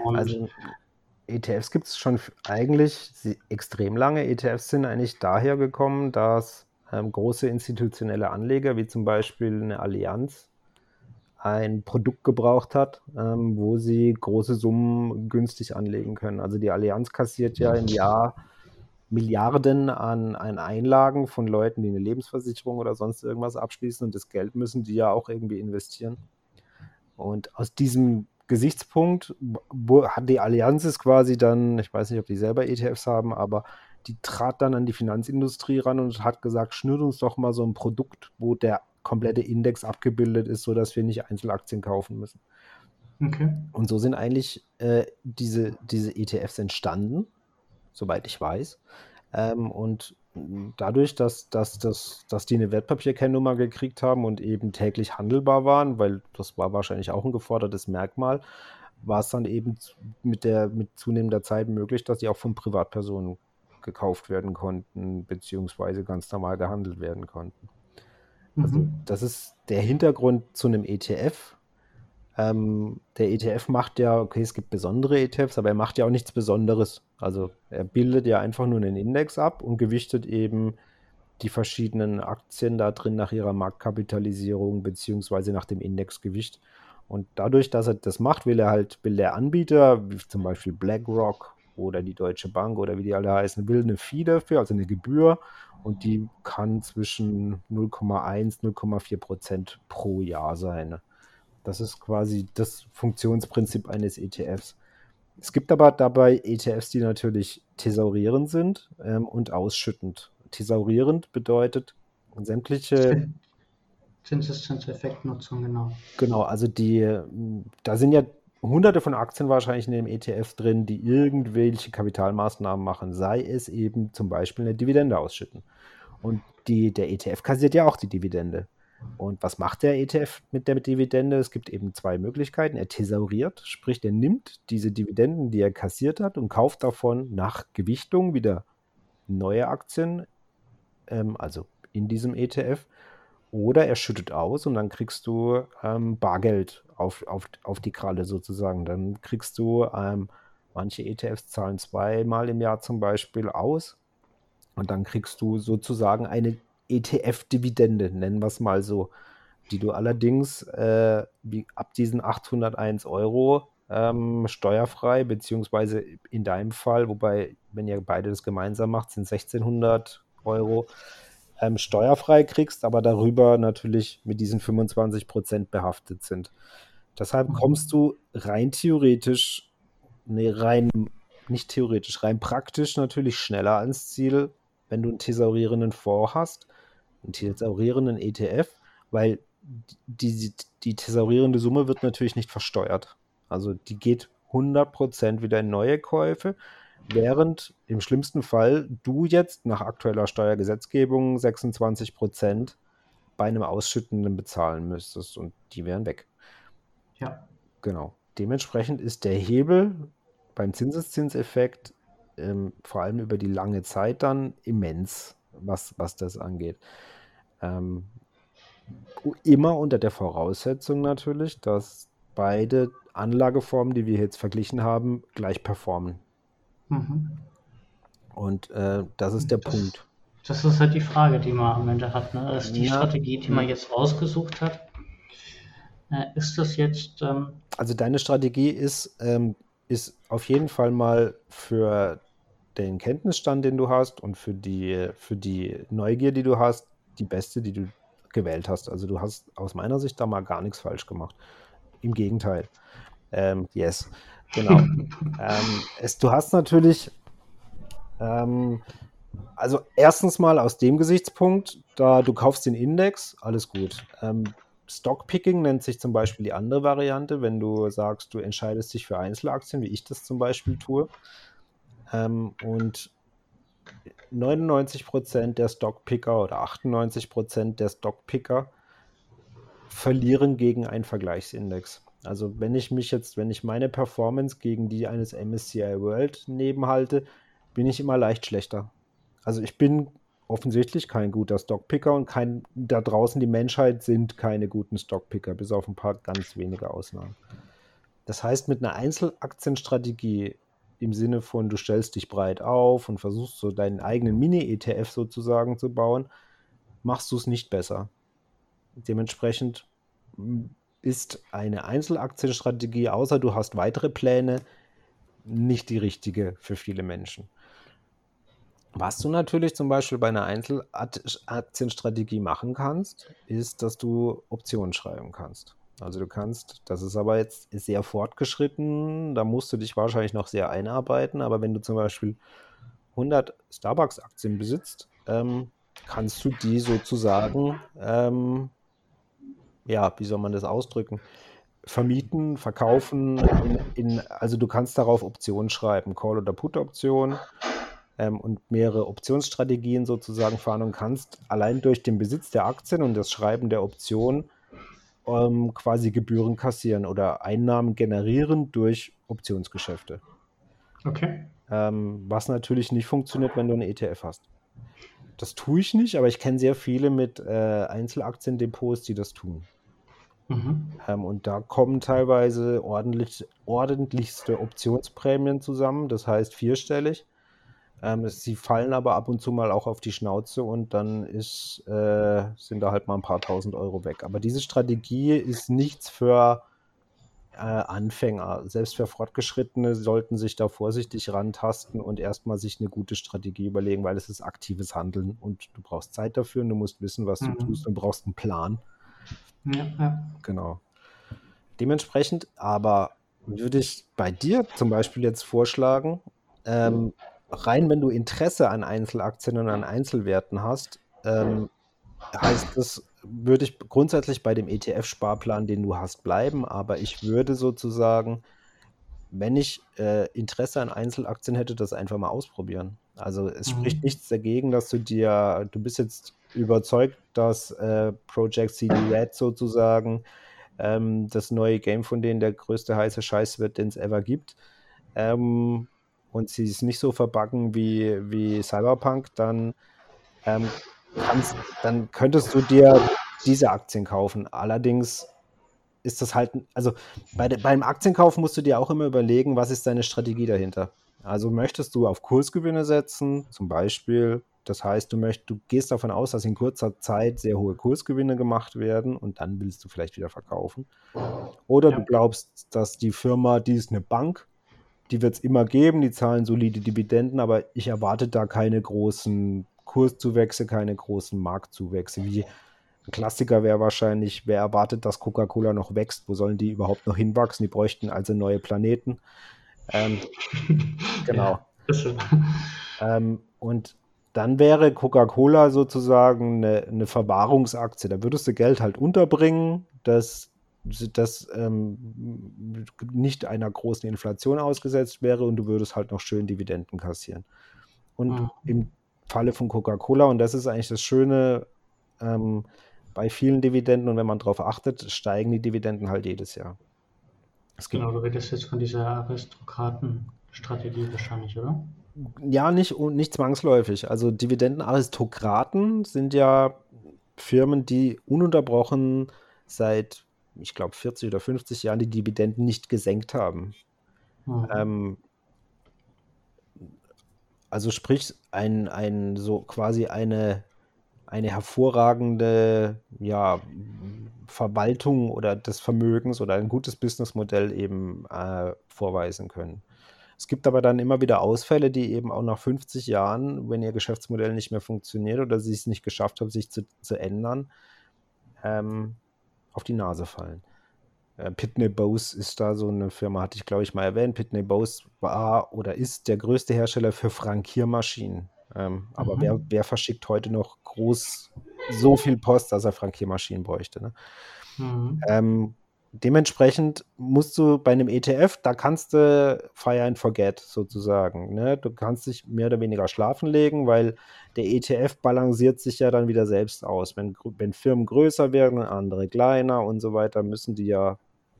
Und also ETFs gibt es schon eigentlich extrem lange. ETFs sind eigentlich daher gekommen, dass ähm, große institutionelle Anleger, wie zum Beispiel eine Allianz, ein Produkt gebraucht hat, ähm, wo sie große Summen günstig anlegen können. Also die Allianz kassiert ja im Jahr Milliarden an, an Einlagen von Leuten, die eine Lebensversicherung oder sonst irgendwas abschließen und das Geld müssen die ja auch irgendwie investieren. Und aus diesem Gesichtspunkt hat die Allianz es quasi dann, ich weiß nicht, ob die selber ETFs haben, aber die trat dann an die Finanzindustrie ran und hat gesagt, schnürt uns doch mal so ein Produkt, wo der komplette Index abgebildet ist, sodass wir nicht Einzelaktien kaufen müssen. Okay. Und so sind eigentlich äh, diese, diese ETFs entstanden, soweit ich weiß. Ähm, und dadurch, dass, dass, dass, dass die eine Wertpapierkennnummer gekriegt haben und eben täglich handelbar waren, weil das war wahrscheinlich auch ein gefordertes Merkmal, war es dann eben mit, der, mit zunehmender Zeit möglich, dass die auch von Privatpersonen gekauft werden konnten, beziehungsweise ganz normal gehandelt werden konnten. Also mhm. das ist der Hintergrund zu einem ETF. Ähm, der ETF macht ja, okay, es gibt besondere ETFs, aber er macht ja auch nichts Besonderes. Also er bildet ja einfach nur einen Index ab und gewichtet eben die verschiedenen Aktien da drin nach ihrer Marktkapitalisierung beziehungsweise nach dem Indexgewicht. Und dadurch, dass er das macht, will er halt, will der Anbieter, wie zum Beispiel BlackRock oder die Deutsche Bank oder wie die alle heißen, will eine Fee dafür, also eine Gebühr. Und die kann zwischen 0,1, 0,4 Prozent pro Jahr sein. Das ist quasi das Funktionsprinzip eines ETFs. Es gibt aber dabei ETFs, die natürlich thesaurierend sind ähm, und ausschüttend. Thesaurierend bedeutet sämtliche Zinseszinseffektnutzung, genau. Genau, also die, da sind ja hunderte von Aktien wahrscheinlich in dem ETF drin, die irgendwelche Kapitalmaßnahmen machen, sei es eben zum Beispiel eine Dividende ausschütten. Und die, der ETF kassiert ja auch die Dividende. Und was macht der ETF mit der Dividende? Es gibt eben zwei Möglichkeiten. Er thesauriert, sprich, er nimmt diese Dividenden, die er kassiert hat, und kauft davon nach Gewichtung wieder neue Aktien, ähm, also in diesem ETF. Oder er schüttet aus und dann kriegst du ähm, Bargeld auf, auf, auf die Kralle sozusagen. Dann kriegst du, ähm, manche ETFs zahlen zweimal im Jahr zum Beispiel aus. Und dann kriegst du sozusagen eine ETF-Dividende, nennen wir es mal so. die du allerdings äh, wie, ab diesen 801 Euro ähm, steuerfrei, beziehungsweise in deinem Fall, wobei, wenn ihr beide das gemeinsam macht, sind 1600 Euro ähm, steuerfrei kriegst, aber darüber natürlich mit diesen 25 Prozent behaftet sind. Deshalb mhm. kommst du rein theoretisch, nee, rein, nicht theoretisch, rein praktisch natürlich schneller ans Ziel, wenn du einen thesaurierenden Fonds hast, einen thesaurierenden ETF, weil die, die thesaurierende Summe wird natürlich nicht versteuert. Also die geht 100% wieder in neue Käufe, während im schlimmsten Fall du jetzt nach aktueller Steuergesetzgebung 26% bei einem Ausschüttenden bezahlen müsstest und die wären weg. Ja. Genau. Dementsprechend ist der Hebel beim Zinseszinseffekt ähm, vor allem über die lange Zeit dann immens, was, was das angeht. Ähm, immer unter der Voraussetzung natürlich, dass beide Anlageformen, die wir jetzt verglichen haben, gleich performen. Mhm. Und äh, das ist der das, Punkt. Das ist halt die Frage, die man am Ende hat. Ne? Ist die ja. Strategie, die man jetzt rausgesucht hat. Äh, ist das jetzt. Ähm also, deine Strategie ist, ähm, ist auf jeden Fall mal für den Kenntnisstand, den du hast und für die, für die Neugier, die du hast, die beste, die du gewählt hast. Also du hast aus meiner Sicht da mal gar nichts falsch gemacht. Im Gegenteil. Ähm, yes, genau. ähm, es, du hast natürlich, ähm, also erstens mal aus dem Gesichtspunkt, da du kaufst den Index, alles gut. Ähm, Stockpicking nennt sich zum Beispiel die andere Variante, wenn du sagst, du entscheidest dich für Einzelaktien, wie ich das zum Beispiel tue. Ähm, und 99% der Stockpicker oder 98% der Stockpicker verlieren gegen einen Vergleichsindex. Also wenn ich mich jetzt, wenn ich meine Performance gegen die eines MSCI World nebenhalte, bin ich immer leicht schlechter. Also ich bin offensichtlich kein guter Stockpicker und kein, da draußen die Menschheit sind keine guten Stockpicker, bis auf ein paar ganz wenige Ausnahmen. Das heißt, mit einer Einzelaktienstrategie im Sinne von, du stellst dich breit auf und versuchst so deinen eigenen Mini-ETF sozusagen zu bauen, machst du es nicht besser. Dementsprechend ist eine Einzelaktienstrategie, außer du hast weitere Pläne, nicht die richtige für viele Menschen. Was du natürlich zum Beispiel bei einer Einzelaktienstrategie machen kannst, ist, dass du Optionen schreiben kannst. Also du kannst, das ist aber jetzt sehr fortgeschritten, da musst du dich wahrscheinlich noch sehr einarbeiten, aber wenn du zum Beispiel 100 Starbucks-Aktien besitzt, ähm, kannst du die sozusagen, ähm, ja, wie soll man das ausdrücken, vermieten, verkaufen, in, in, also du kannst darauf Optionen schreiben, Call- oder Put-Option ähm, und mehrere Optionsstrategien sozusagen fahren und kannst allein durch den Besitz der Aktien und das Schreiben der Option ähm, quasi Gebühren kassieren oder Einnahmen generieren durch Optionsgeschäfte. Okay. Ähm, was natürlich nicht funktioniert, wenn du einen ETF hast. Das tue ich nicht, aber ich kenne sehr viele mit äh, Einzelaktiendepots, die das tun. Mhm. Ähm, und da kommen teilweise ordentlich, ordentlichste Optionsprämien zusammen, das heißt vierstellig. Ähm, sie fallen aber ab und zu mal auch auf die Schnauze und dann ist, äh, sind da halt mal ein paar tausend Euro weg. Aber diese Strategie ist nichts für äh, Anfänger. Selbst für Fortgeschrittene sollten sich da vorsichtig rantasten und erstmal sich eine gute Strategie überlegen, weil es ist aktives Handeln und du brauchst Zeit dafür und du musst wissen, was mhm. du tust und brauchst einen Plan. Ja, ja. Genau. Dementsprechend aber würde ich bei dir zum Beispiel jetzt vorschlagen, ähm, rein, wenn du Interesse an Einzelaktien und an Einzelwerten hast, ähm, heißt das, würde ich grundsätzlich bei dem ETF-Sparplan, den du hast, bleiben, aber ich würde sozusagen, wenn ich äh, Interesse an Einzelaktien hätte, das einfach mal ausprobieren. Also es mhm. spricht nichts dagegen, dass du dir, du bist jetzt überzeugt, dass äh, Project CD Red sozusagen ähm, das neue Game von denen der größte heiße Scheiß wird, den es ever gibt. Ähm, und sie es nicht so verbacken wie, wie Cyberpunk, dann, ähm, kannst, dann könntest du dir diese Aktien kaufen. Allerdings ist das halt, also bei beim Aktienkauf musst du dir auch immer überlegen, was ist deine Strategie dahinter. Also möchtest du auf Kursgewinne setzen, zum Beispiel Das heißt, du möchtest, du gehst davon aus, dass in kurzer Zeit sehr hohe Kursgewinne gemacht werden und dann willst du vielleicht wieder verkaufen. Oder ja. du glaubst, dass die Firma, die ist eine Bank, die wird es immer geben, die zahlen solide Dividenden, aber ich erwarte da keine großen Kurszuwächse, keine großen Marktzuwächse. Wie ein Klassiker wäre wahrscheinlich, wer erwartet, dass Coca-Cola noch wächst? Wo sollen die überhaupt noch hinwachsen? Die bräuchten also neue Planeten. Ähm, genau. Ähm, und dann wäre Coca-Cola sozusagen eine, eine, Verwahrungsaktie. Da würdest du Geld halt unterbringen, das, das ähm, nicht einer großen Inflation ausgesetzt wäre und du würdest halt noch schön Dividenden kassieren. Und mhm. im Falle von Coca-Cola, und das ist eigentlich das Schöne ähm, bei vielen Dividenden, und wenn man darauf achtet, steigen die Dividenden halt jedes Jahr. genau, du redest jetzt von dieser Aristokratenstrategie wahrscheinlich, oder? Ja, nicht, nicht zwangsläufig. Also Dividendenaristokraten sind ja Firmen, die ununterbrochen seit, ich glaube, 40 oder 50 Jahren die Dividenden nicht gesenkt haben. Mhm. Ähm, also sprich, ein, ein so quasi eine, eine hervorragende ja, Verwaltung oder des Vermögens oder ein gutes Businessmodell eben äh, vorweisen können. Es gibt aber dann immer wieder Ausfälle, die eben auch nach 50 Jahren, wenn ihr Geschäftsmodell nicht mehr funktioniert oder sie es nicht geschafft haben, sich zu, zu ändern, ähm, auf die Nase fallen. Äh, Pitney Bowes ist da so eine Firma, hatte ich glaube ich mal erwähnt. Pitney Bowes war oder ist der größte Hersteller für Frankiermaschinen. Ähm, aber mhm. wer, wer, verschickt heute noch groß so viel Post, dass er Frankiermaschinen bräuchte? Ne? Mhm. Ähm, dementsprechend musst du bei einem ETF, da kannst du fire and forget sozusagen. Ne? Du kannst dich mehr oder weniger schlafen legen, weil der ETF balanciert sich ja dann wieder selbst aus. Wenn, wenn Firmen größer werden, andere kleiner und so weiter, müssen die ja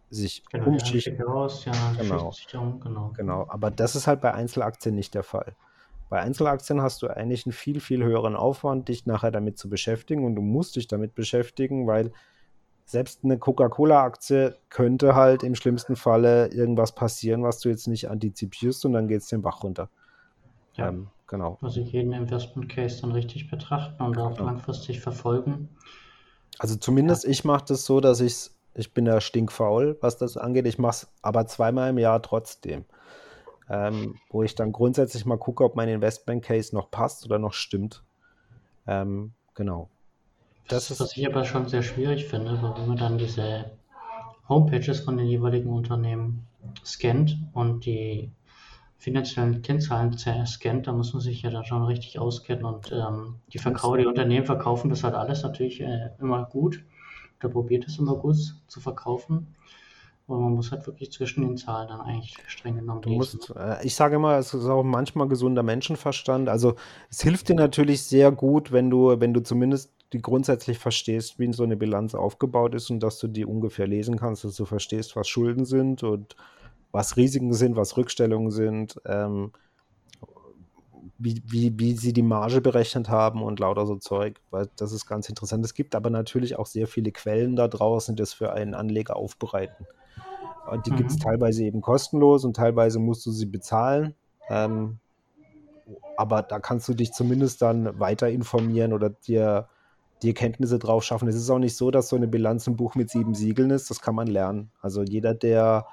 sich genau, umschichten. Raus, ja, genau. genau. genau. Aber das ist halt bei Einzelaktien nicht der Fall. Bei Einzelaktien hast du eigentlich einen viel, viel höheren Aufwand, dich nachher damit zu beschäftigen und du musst dich damit beschäftigen, weil selbst eine Coca-Cola-Aktie könnte halt im schlimmsten Falle irgendwas passieren, was du jetzt nicht antizipierst und dann geht es den Bach runter. Ja, ähm, genau. Also jeden Investment Case dann richtig betrachten und auch genau. langfristig verfolgen. Also zumindest ja. ich mache das so, dass ich ich bin da stinkfaul, was das angeht. Ich mache es aber zweimal im Jahr trotzdem. Ähm, wo ich dann grundsätzlich mal gucke, ob mein Investment Case noch passt oder noch stimmt. Ähm, genau. Das ist, was ich aber schon sehr schwierig finde, weil man dann diese Homepages von den jeweiligen Unternehmen scannt und die finanziellen Kennzahlen scannt, da muss man sich ja dann schon richtig auskennen und ähm, die Verkaufer, die Unternehmen verkaufen das halt alles natürlich äh, immer gut oder probiert es immer gut zu verkaufen. Aber man muss halt wirklich zwischen den Zahlen dann eigentlich streng genommen lesen. Musst, äh, ich sage immer, es ist auch manchmal gesunder Menschenverstand. Also es hilft dir natürlich sehr gut, wenn du, wenn du zumindest die grundsätzlich verstehst, wie so eine Bilanz aufgebaut ist und dass du die ungefähr lesen kannst, dass du verstehst, was Schulden sind und was Risiken sind, was Rückstellungen sind, ähm, wie, wie, wie sie die Marge berechnet haben und lauter so Zeug, weil das ist ganz interessant. Es gibt aber natürlich auch sehr viele Quellen da draußen, die das für einen Anleger aufbereiten. Und die mhm. gibt es teilweise eben kostenlos und teilweise musst du sie bezahlen. Ähm, aber da kannst du dich zumindest dann weiter informieren oder dir die Kenntnisse drauf schaffen. Es ist auch nicht so, dass so eine Bilanz ein Buch mit sieben Siegeln ist. Das kann man lernen. Also jeder, der,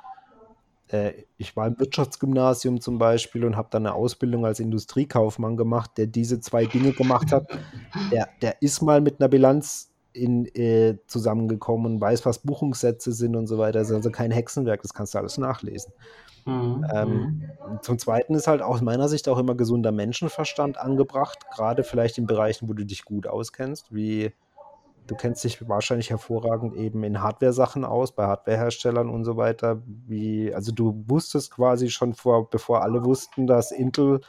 äh, ich war im Wirtschaftsgymnasium zum Beispiel und habe dann eine Ausbildung als Industriekaufmann gemacht, der diese zwei Dinge gemacht hat, der, der ist mal mit einer Bilanz in, äh, zusammengekommen und weiß, was Buchungssätze sind und so weiter. Das ist also kein Hexenwerk, das kannst du alles nachlesen. Mhm. Ähm, zum Zweiten ist halt aus meiner Sicht auch immer gesunder Menschenverstand angebracht, gerade vielleicht in Bereichen, wo du dich gut auskennst, wie du kennst dich wahrscheinlich hervorragend eben in Hardware-Sachen aus, bei Hardwareherstellern und so weiter. Wie, also du wusstest quasi schon vor, bevor alle wussten, dass Intel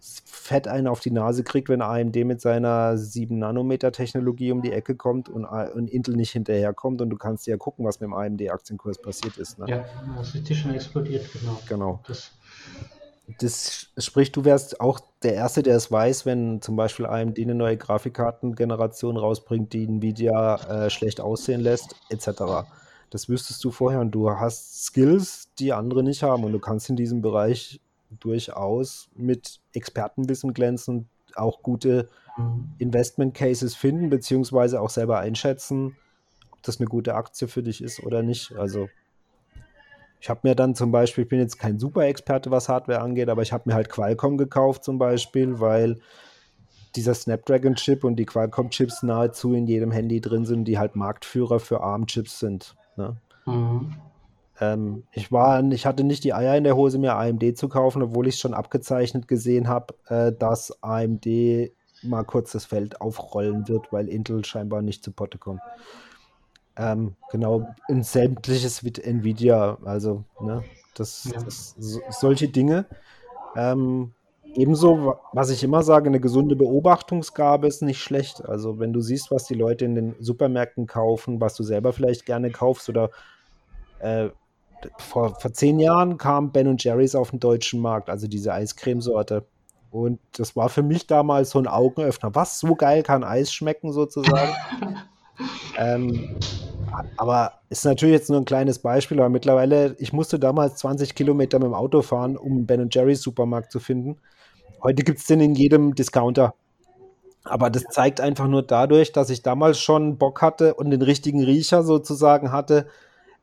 fett einen auf die Nase kriegt, wenn AMD mit seiner 7-Nanometer-Technologie um die Ecke kommt und, und, Intel nicht hinterherkommt und du kannst ja gucken, was mit dem AMD-Aktienkurs passiert ist. Ne? Ja, das ist schon explodiert, genau. Genau. Das, das sprich, du wärst auch der Erste, der es weiß, wenn zum Beispiel AMD eine neue Grafikkartengeneration rausbringt, die Nvidia äh, schlecht aussehen lässt, etc. Das wüsstest du vorher und du hast Skills, die andere nicht haben und du kannst in diesem Bereich durchaus mit Expertenwissen glänzen, auch gute mhm. Investment Cases finden, beziehungsweise auch selber einschätzen, ob das eine gute Aktie für dich ist oder nicht. Also ich habe mir dann zum Beispiel, ich bin jetzt kein Super-Experte, was Hardware angeht, aber ich habe mir halt Qualcomm gekauft zum Beispiel, weil dieser Snapdragon-Chip und die Qualcomm-Chips nahezu in jedem Handy drin sind, die halt Marktführer für ARM-Chips sind. Ne? Mhm. Ähm, ich, war, ich hatte nicht die Eier in der Hose, mir AMD zu kaufen, obwohl ich schon abgezeichnet gesehen habe, äh, dass AMD mal kurz das Feld aufrollen wird, weil Intel scheinbar nicht zu Potte kommt. Ähm, genau, in sämtliches mit Nvidia, also, ne, das, ja. das so, solche Dinge. Ähm, ebenso, was ich immer sage, eine gesunde Beobachtungsgabe ist nicht schlecht. Also, wenn du siehst, was die Leute in den Supermärkten kaufen, was du selber vielleicht gerne kaufst oder äh, vor, vor zehn Jahren kam Ben Jerry's auf den deutschen Markt, also diese Eiscremesorte. Und das war für mich damals so ein Augenöffner. Was, so geil kann Eis schmecken sozusagen? ähm, aber ist natürlich jetzt nur ein kleines Beispiel, aber mittlerweile, ich musste damals 20 Kilometer mit dem Auto fahren, um einen Ben Jerry's Supermarkt zu finden. Heute gibt es den in jedem Discounter. Aber das zeigt einfach nur dadurch, dass ich damals schon Bock hatte und den richtigen Riecher sozusagen hatte,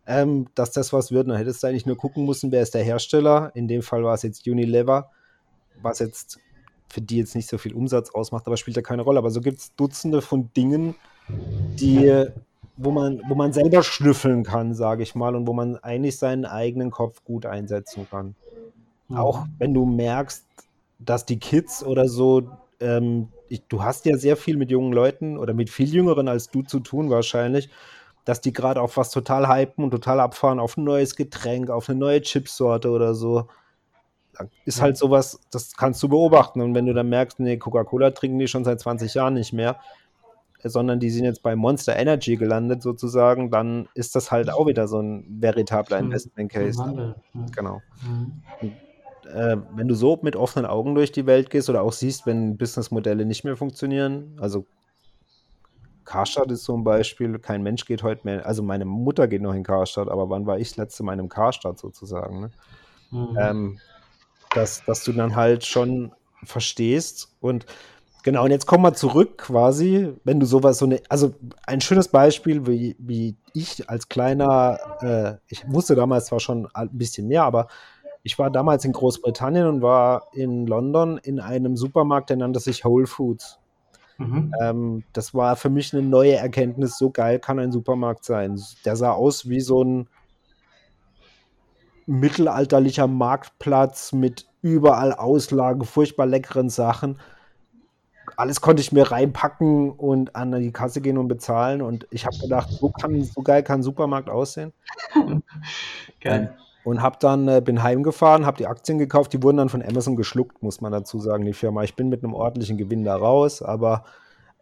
ähm, dass das was wird. Dann hättest du eigentlich nur gucken müssen, wer ist der Hersteller. In dem Fall war es jetzt Unilever, was jetzt für die jetzt nicht so viel Umsatz ausmacht, aber spielt ja keine Rolle. Aber so gibt es Dutzende von Dingen, die, wo man, wo man selber schnüffeln kann, sage ich mal, und wo man eigentlich seinen eigenen Kopf gut einsetzen kann. Mhm. Auch wenn du merkst, dass die Kids oder so, ähm, ich, du hast ja sehr viel mit jungen Leuten oder mit viel Jüngeren als du zu tun wahrscheinlich dass die gerade auf was total hypen und total abfahren, auf ein neues Getränk, auf eine neue Chipsorte oder so. Ist halt sowas, das kannst du beobachten. Und wenn du dann merkst, nee, Coca-Cola trinken die schon seit 20 Jahren nicht mehr, sondern die sind jetzt bei Monster Energy gelandet sozusagen, dann ist das halt auch wieder so ein veritabler Investment Case. Ja. Genau. Mhm. Und, äh, wenn du so mit offenen Augen durch die Welt gehst oder auch siehst, wenn Businessmodelle nicht mehr funktionieren, also Karstadt ist so ein Beispiel. Kein Mensch geht heute mehr. Also meine Mutter geht noch in Karstadt, aber wann war ich das letzte Mal in einem Karstadt sozusagen? Ne? Mhm. Ähm, dass, dass du dann halt schon verstehst und genau, und jetzt kommen wir zurück quasi, wenn du sowas, so eine, also ein schönes Beispiel, wie, wie ich als kleiner, äh, ich wusste damals zwar schon ein bisschen mehr, aber ich war damals in Großbritannien und war in London in einem Supermarkt, der nannte sich Whole Foods. Mhm. Ähm, das war für mich eine neue Erkenntnis. So geil kann ein Supermarkt sein. Der sah aus wie so ein mittelalterlicher Marktplatz mit überall Auslagen, furchtbar leckeren Sachen. Alles konnte ich mir reinpacken und an die Kasse gehen und bezahlen. Und ich habe gedacht, so, kann, so geil kann ein Supermarkt aussehen. geil. Und habe dann äh, bin heimgefahren, habe die Aktien gekauft, die wurden dann von Amazon geschluckt, muss man dazu sagen, die Firma. Ich bin mit einem ordentlichen Gewinn da raus, aber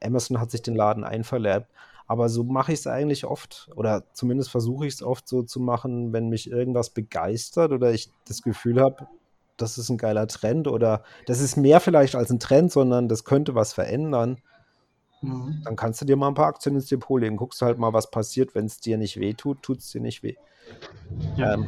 Amazon hat sich den Laden einverleibt. Aber so mache ich es eigentlich oft oder zumindest versuche ich es oft so zu machen, wenn mich irgendwas begeistert oder ich das Gefühl habe, das ist ein geiler Trend oder das ist mehr vielleicht als ein Trend, sondern das könnte was verändern. Mhm. Dann kannst du dir mal ein paar Aktien ins Depot legen. Guckst halt mal, was passiert. Wenn es dir nicht weh tut, tut es dir nicht weh. Ja. Ähm,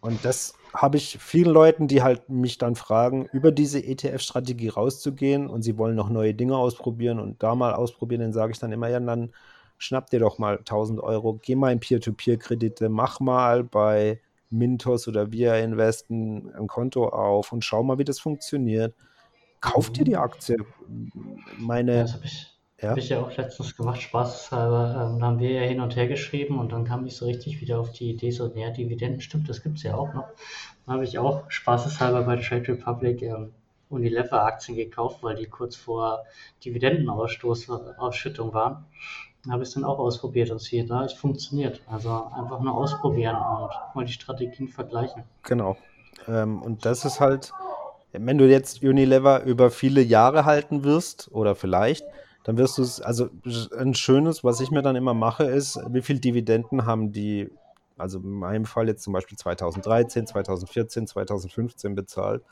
und das habe ich vielen Leuten, die halt mich dann fragen, über diese ETF-Strategie rauszugehen und sie wollen noch neue Dinge ausprobieren und da mal ausprobieren, dann sage ich dann immer, ja, dann schnapp dir doch mal 1000 Euro, geh mal in Peer-to-Peer-Kredite, mach mal bei Mintos oder Via Investen ein Konto auf und schau mal, wie das funktioniert. Kauf dir die Aktie. Meine, ja, habe ich, ja. Auch letztens gemacht, spaßeshalber. Ähm, da haben wir ja hin und her geschrieben und dann kam ich so richtig wieder auf die Idee, so, naja, Dividenden, stimmt, das gibt es ja auch noch. Dann habe ich auch spaßeshalber bei Trade Republic ähm, Unilever-Aktien gekauft, weil die kurz vor Dividendenausstoß, Ausschüttung waren. Dann habe ich es dann auch ausprobiert und siehe da, es funktioniert. Also einfach nur ausprobieren und mal die Strategien vergleichen. Genau. Ähm, und das ist halt, wenn du jetzt Unilever über viele Jahre halten wirst, oder vielleicht, dann wirst du es, also ein schönes, was ich mir dann immer mache, ist, wie viel Dividenden haben die, also in meinem Fall jetzt zum Beispiel 2013, 2014, 2015 bezahlt.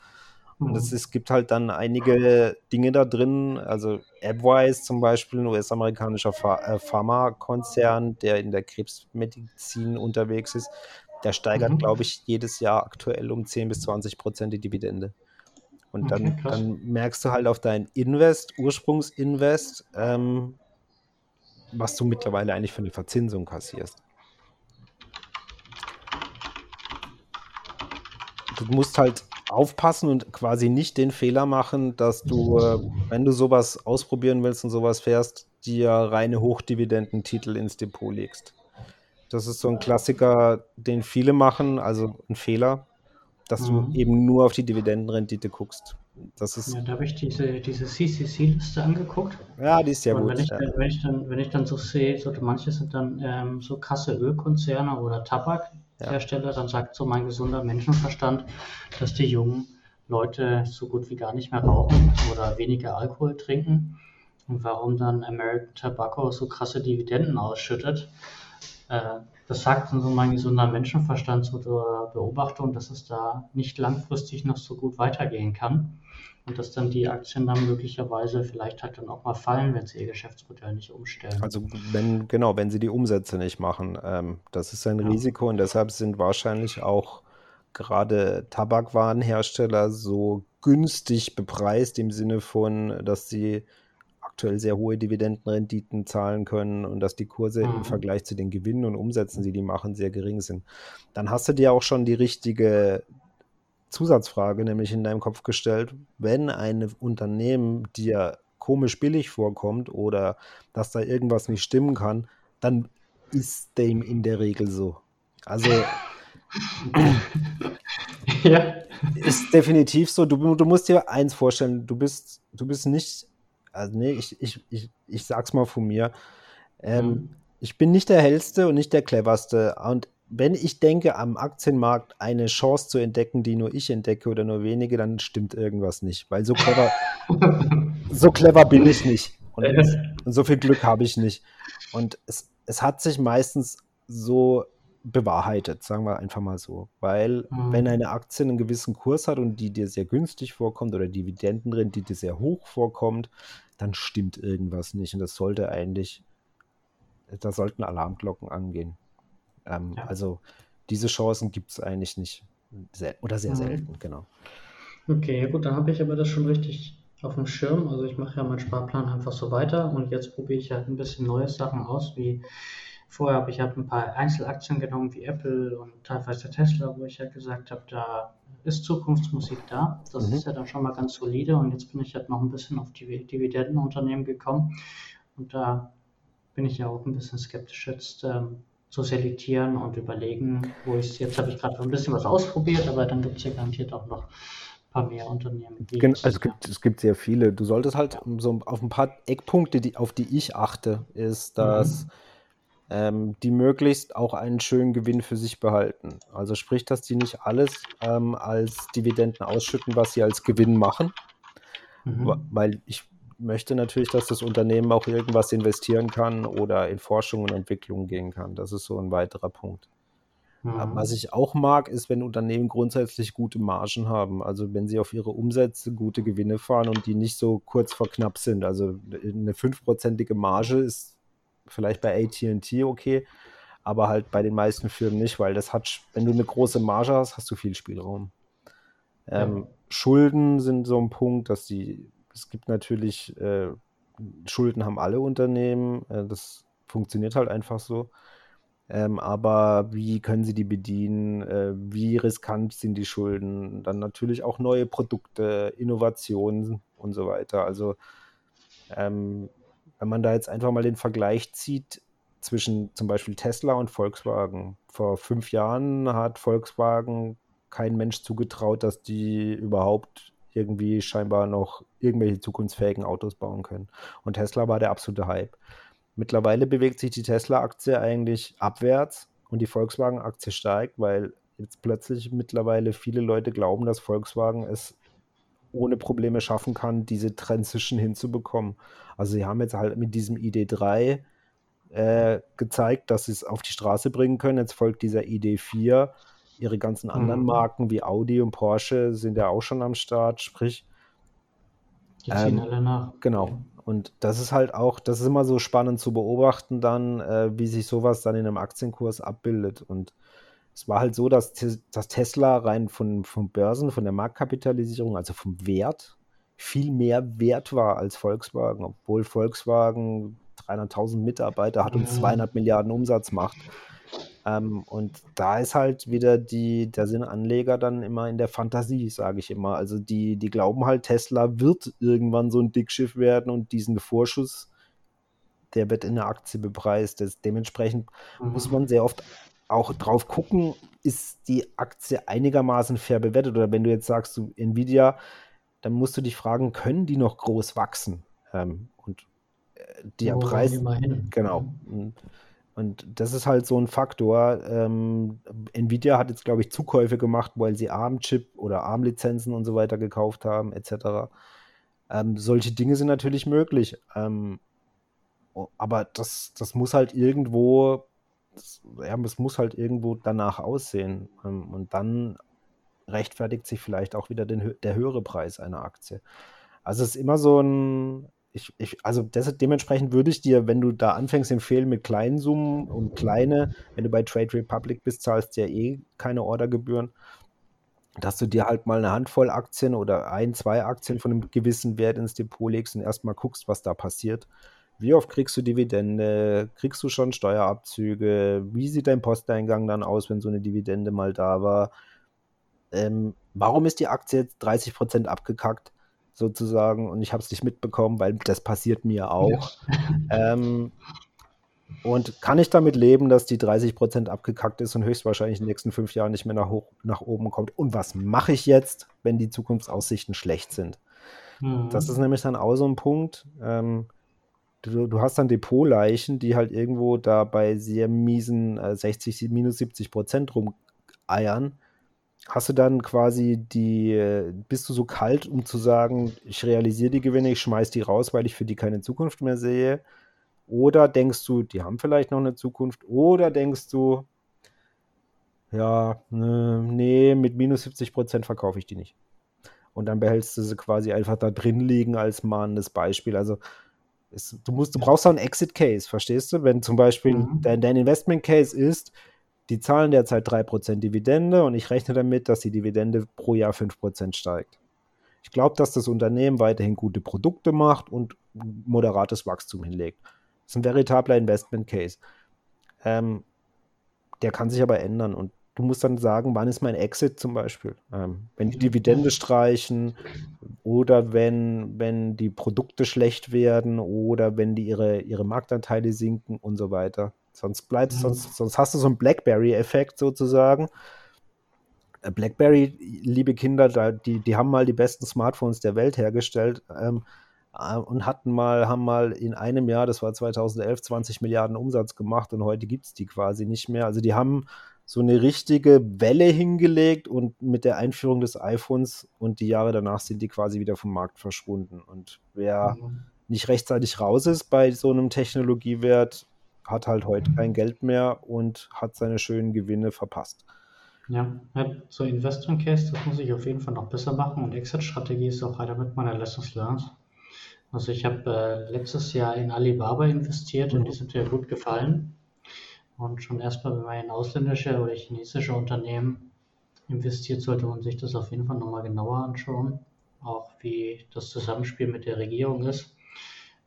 Und es, mhm. es gibt halt dann einige Dinge da drin, also AppWise zum Beispiel, ein US-amerikanischer äh, Pharmakonzern, der in der Krebsmedizin unterwegs ist, der steigert, mhm. glaube ich, jedes Jahr aktuell um 10 bis 20 Prozent die Dividende. Und dann, okay, dann merkst du halt auf dein Invest, Ursprungsinvest, ähm, was du mittlerweile eigentlich für eine Verzinsung kassierst. Du musst halt aufpassen und quasi nicht den Fehler machen, dass du, äh, wenn du sowas ausprobieren willst und sowas fährst, dir reine Hochdividendentitel ins Depot legst. Das ist so ein Klassiker, den viele machen, also ein Fehler, dass mhm. du eben nur auf die Dividendenrendite guckst. Das ist ja, da habe ich diese, diese CCC-Liste angeguckt. Ja, die ist ja gut. Wenn ich, ja. wenn, ich dann, wenn ich dann so sehe, so, manche sind dann ähm, so Kasse Ölkonzerne oder Tabakhersteller, ja. dann sagt so mein gesunder Menschenverstand, dass die jungen Leute so gut wie gar nicht mehr rauchen oder weniger Alkohol trinken. Und warum dann American Tobacco so krasse Dividenden ausschüttet. Äh, das sagt dann so mein gesunder Menschenverstand zur Beobachtung, dass es da nicht langfristig noch so gut weitergehen kann und dass dann die Aktien dann möglicherweise vielleicht halt dann auch mal fallen, wenn sie ihr Geschäftsmodell nicht umstellen. Also wenn, genau, wenn sie die Umsätze nicht machen. Ähm, das ist ein ja. Risiko und deshalb sind wahrscheinlich auch gerade Tabakwarenhersteller so günstig bepreist im Sinne von, dass sie aktuell sehr hohe Dividendenrenditen zahlen können und dass die Kurse mhm. im Vergleich zu den Gewinnen und Umsätzen, die die machen, sehr gering sind. Dann hast du dir auch schon die richtige Zusatzfrage nämlich in deinem Kopf gestellt, wenn ein Unternehmen dir komisch billig vorkommt oder dass da irgendwas nicht stimmen kann, dann ist dem in der Regel so. Also ja. ist definitiv so. Du, du musst dir eins vorstellen, du bist, du bist nicht, also nee, ich, ich, ich, ich sag's mal von mir. Ähm, mhm. Ich bin nicht der hellste und nicht der cleverste. Und wenn ich denke, am Aktienmarkt eine Chance zu entdecken, die nur ich entdecke oder nur wenige, dann stimmt irgendwas nicht. Weil so clever, so clever bin ich nicht. Und, und so viel Glück habe ich nicht. Und es, es hat sich meistens so bewahrheitet, sagen wir einfach mal so. Weil mhm. wenn eine Aktie einen gewissen Kurs hat und die dir sehr günstig vorkommt oder Dividendenrendite sehr hoch vorkommt, dann stimmt irgendwas nicht. Und das sollte eigentlich, da sollten Alarmglocken angehen. Ähm, ja. Also diese Chancen gibt es eigentlich nicht. Sel oder sehr mhm. selten, genau. Okay, gut, dann habe ich aber das schon richtig auf dem Schirm. Also ich mache ja meinen Sparplan einfach so weiter und jetzt probiere ich halt ein bisschen neue Sachen aus, wie vorher habe ich halt ein paar Einzelaktien genommen, wie Apple und teilweise Tesla, wo ich ja gesagt habe, da ist Zukunftsmusik da. Das mhm. ist ja dann schon mal ganz solide und jetzt bin ich halt noch ein bisschen auf die Dividendenunternehmen gekommen und da bin ich ja auch ein bisschen skeptisch jetzt, ähm, zu selektieren und überlegen, wo ich jetzt habe ich gerade ein bisschen was ausprobiert, aber dann gibt es ja garantiert auch noch ein paar mehr Unternehmen. also es gibt, es gibt sehr viele. Du solltest halt ja. so auf ein paar Eckpunkte, die, auf die ich achte, ist, dass mhm. Ähm, die möglichst auch einen schönen Gewinn für sich behalten. Also sprich, dass die nicht alles ähm, als Dividenden ausschütten, was sie als Gewinn machen. Mhm. Weil ich möchte natürlich, dass das Unternehmen auch irgendwas investieren kann oder in Forschung und Entwicklung gehen kann. Das ist so ein weiterer Punkt. Mhm. Was ich auch mag, ist, wenn Unternehmen grundsätzlich gute Margen haben. Also wenn sie auf ihre Umsätze gute Gewinne fahren und die nicht so kurz vor knapp sind. Also eine fünfprozentige Marge ist vielleicht bei AT&T okay, aber halt bei den meisten Firmen nicht, weil das hat, wenn du eine große Marge hast, hast du viel Spielraum. Ähm, ja. Schulden sind so ein Punkt, dass die es gibt natürlich, äh, Schulden haben alle Unternehmen, äh, das funktioniert halt einfach so. Ähm, aber wie können sie die bedienen? Äh, wie riskant sind die Schulden? Dann natürlich auch neue Produkte, Innovationen und so weiter. Also ähm, wenn man da jetzt einfach mal den Vergleich zieht zwischen zum Beispiel Tesla und Volkswagen. Vor fünf Jahren hat Volkswagen kein Mensch zugetraut, dass die überhaupt irgendwie scheinbar noch irgendwelche zukunftsfähigen Autos bauen können. Und Tesla war der absolute Hype. Mittlerweile bewegt sich die Tesla-Aktie eigentlich abwärts und die Volkswagen-Aktie steigt, weil jetzt plötzlich mittlerweile viele Leute glauben, dass Volkswagen es ohne Probleme schaffen kann, diese Transition hinzubekommen. Also sie haben jetzt halt mit diesem ID3 äh, gezeigt, dass sie es auf die Straße bringen können. Jetzt folgt dieser ID4 Ihre ganzen anderen mhm. Marken wie Audi und Porsche sind ja auch schon am Start, sprich. Die ziehen ähm, alle nach. Genau. Und das ist halt auch, das ist immer so spannend zu beobachten dann, äh, wie sich sowas dann in einem Aktienkurs abbildet. Und es war halt so, dass, dass Tesla rein von, von Börsen, von der Marktkapitalisierung, also vom Wert, viel mehr wert war als Volkswagen, obwohl Volkswagen 300.000 Mitarbeiter hat und 200 Milliarden Umsatz macht. Ähm, und da ist halt wieder die, da sind Anleger dann immer in der Fantasie, sage ich immer. Also die, die glauben halt, Tesla wird irgendwann so ein Dickschiff werden und diesen Vorschuss, der wird in der Aktie bepreist. Das, dementsprechend mhm. muss man sehr oft auch drauf gucken, ist die Aktie einigermaßen fair bewertet? Oder wenn du jetzt sagst, du Nvidia, dann musst du dich fragen, können die noch groß wachsen? Ähm, und äh, der Wo Preis. Genau. Und das ist halt so ein Faktor. Ähm, Nvidia hat jetzt, glaube ich, Zukäufe gemacht, weil sie ARM-Chip oder ARM-Lizenzen und so weiter gekauft haben, etc. Ähm, solche Dinge sind natürlich möglich. Ähm, aber das, das muss halt irgendwo das, ja, es muss halt irgendwo danach aussehen. Ähm, und dann rechtfertigt sich vielleicht auch wieder den, der höhere Preis einer Aktie. Also es ist immer so ein, ich, ich, also das, dementsprechend würde ich dir, wenn du da anfängst, empfehlen mit kleinen Summen und kleine, wenn du bei Trade Republic bist, zahlst du ja eh keine Ordergebühren, dass du dir halt mal eine Handvoll Aktien oder ein, zwei Aktien von einem gewissen Wert ins Depot legst und erstmal guckst, was da passiert. Wie oft kriegst du Dividende? Kriegst du schon Steuerabzüge? Wie sieht dein Posteingang dann aus, wenn so eine Dividende mal da war? Ähm, warum ist die Aktie jetzt 30% abgekackt, sozusagen? Und ich habe es nicht mitbekommen, weil das passiert mir auch. Ja. ähm, und kann ich damit leben, dass die 30% abgekackt ist und höchstwahrscheinlich in den nächsten fünf Jahren nicht mehr nach, hoch, nach oben kommt? Und was mache ich jetzt, wenn die Zukunftsaussichten schlecht sind? Mhm. Das ist nämlich dann auch so ein Punkt. Ähm, du, du hast dann Depotleichen, die halt irgendwo da bei sehr miesen äh, 60, minus 70 Prozent rumeiern. Hast du dann quasi die, bist du so kalt, um zu sagen, ich realisiere die Gewinne, ich schmeiß die raus, weil ich für die keine Zukunft mehr sehe? Oder denkst du, die haben vielleicht noch eine Zukunft? Oder denkst du, ja, ne, nee, mit minus 70 Prozent verkaufe ich die nicht. Und dann behältst du sie quasi einfach da drin liegen als mahnendes Beispiel. Also ist, du, musst, du brauchst auch einen Exit-Case, verstehst du? Wenn zum Beispiel mhm. dein, dein Investment-Case ist, die zahlen derzeit 3% Dividende und ich rechne damit, dass die Dividende pro Jahr 5% steigt. Ich glaube, dass das Unternehmen weiterhin gute Produkte macht und moderates Wachstum hinlegt. Das ist ein veritabler Investment Case. Ähm, der kann sich aber ändern und du musst dann sagen, wann ist mein Exit zum Beispiel. Ähm, wenn die Dividende streichen oder wenn, wenn die Produkte schlecht werden oder wenn die ihre, ihre Marktanteile sinken und so weiter. Sonst bleibt, mhm. sonst, sonst hast du so einen Blackberry-Effekt sozusagen. Äh, Blackberry, liebe Kinder, die, die haben mal die besten Smartphones der Welt hergestellt ähm, äh, und hatten mal, haben mal in einem Jahr, das war 2011, 20 Milliarden Umsatz gemacht und heute gibt es die quasi nicht mehr. Also die haben so eine richtige Welle hingelegt und mit der Einführung des iPhones und die Jahre danach sind die quasi wieder vom Markt verschwunden. Und wer mhm. nicht rechtzeitig raus ist bei so einem Technologiewert, hat halt heute kein Geld mehr und hat seine schönen Gewinne verpasst. Ja, so Investment Case, das muss ich auf jeden Fall noch besser machen und Exit-Strategie ist auch einer mit meiner Lessons learned. Also ich habe äh, letztes Jahr in Alibaba investiert mhm. und die sind mir gut gefallen. Und schon erstmal, wenn man in ausländische oder chinesische Unternehmen investiert, sollte man sich das auf jeden Fall nochmal genauer anschauen. Auch wie das Zusammenspiel mit der Regierung ist.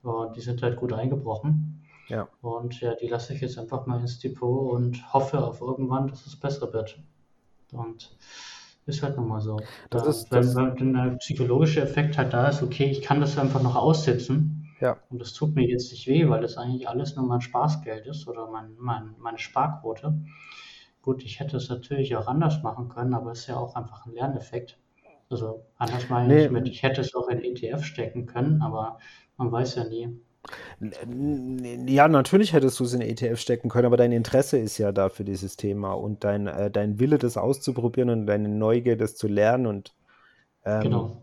Und die sind halt gut eingebrochen. Ja. Und ja, die lasse ich jetzt einfach mal ins Depot und hoffe auf irgendwann, dass es besser wird. Und ist halt nochmal so. Das da, ist, wenn, wenn der psychologische Effekt halt da ist, okay, ich kann das einfach noch aussitzen ja. Und das tut mir jetzt nicht weh, weil das eigentlich alles nur mein Spaßgeld ist oder mein, mein, meine Sparquote. Gut, ich hätte es natürlich auch anders machen können, aber es ist ja auch einfach ein Lerneffekt. Also anders meine nee. ich mit, ich hätte es auch in ETF stecken können, aber man weiß ja nie. Ja, natürlich hättest du es in ETF stecken können, aber dein Interesse ist ja da für dieses Thema und dein, äh, dein Wille, das auszuprobieren und deine Neugier, das zu lernen und ähm, genau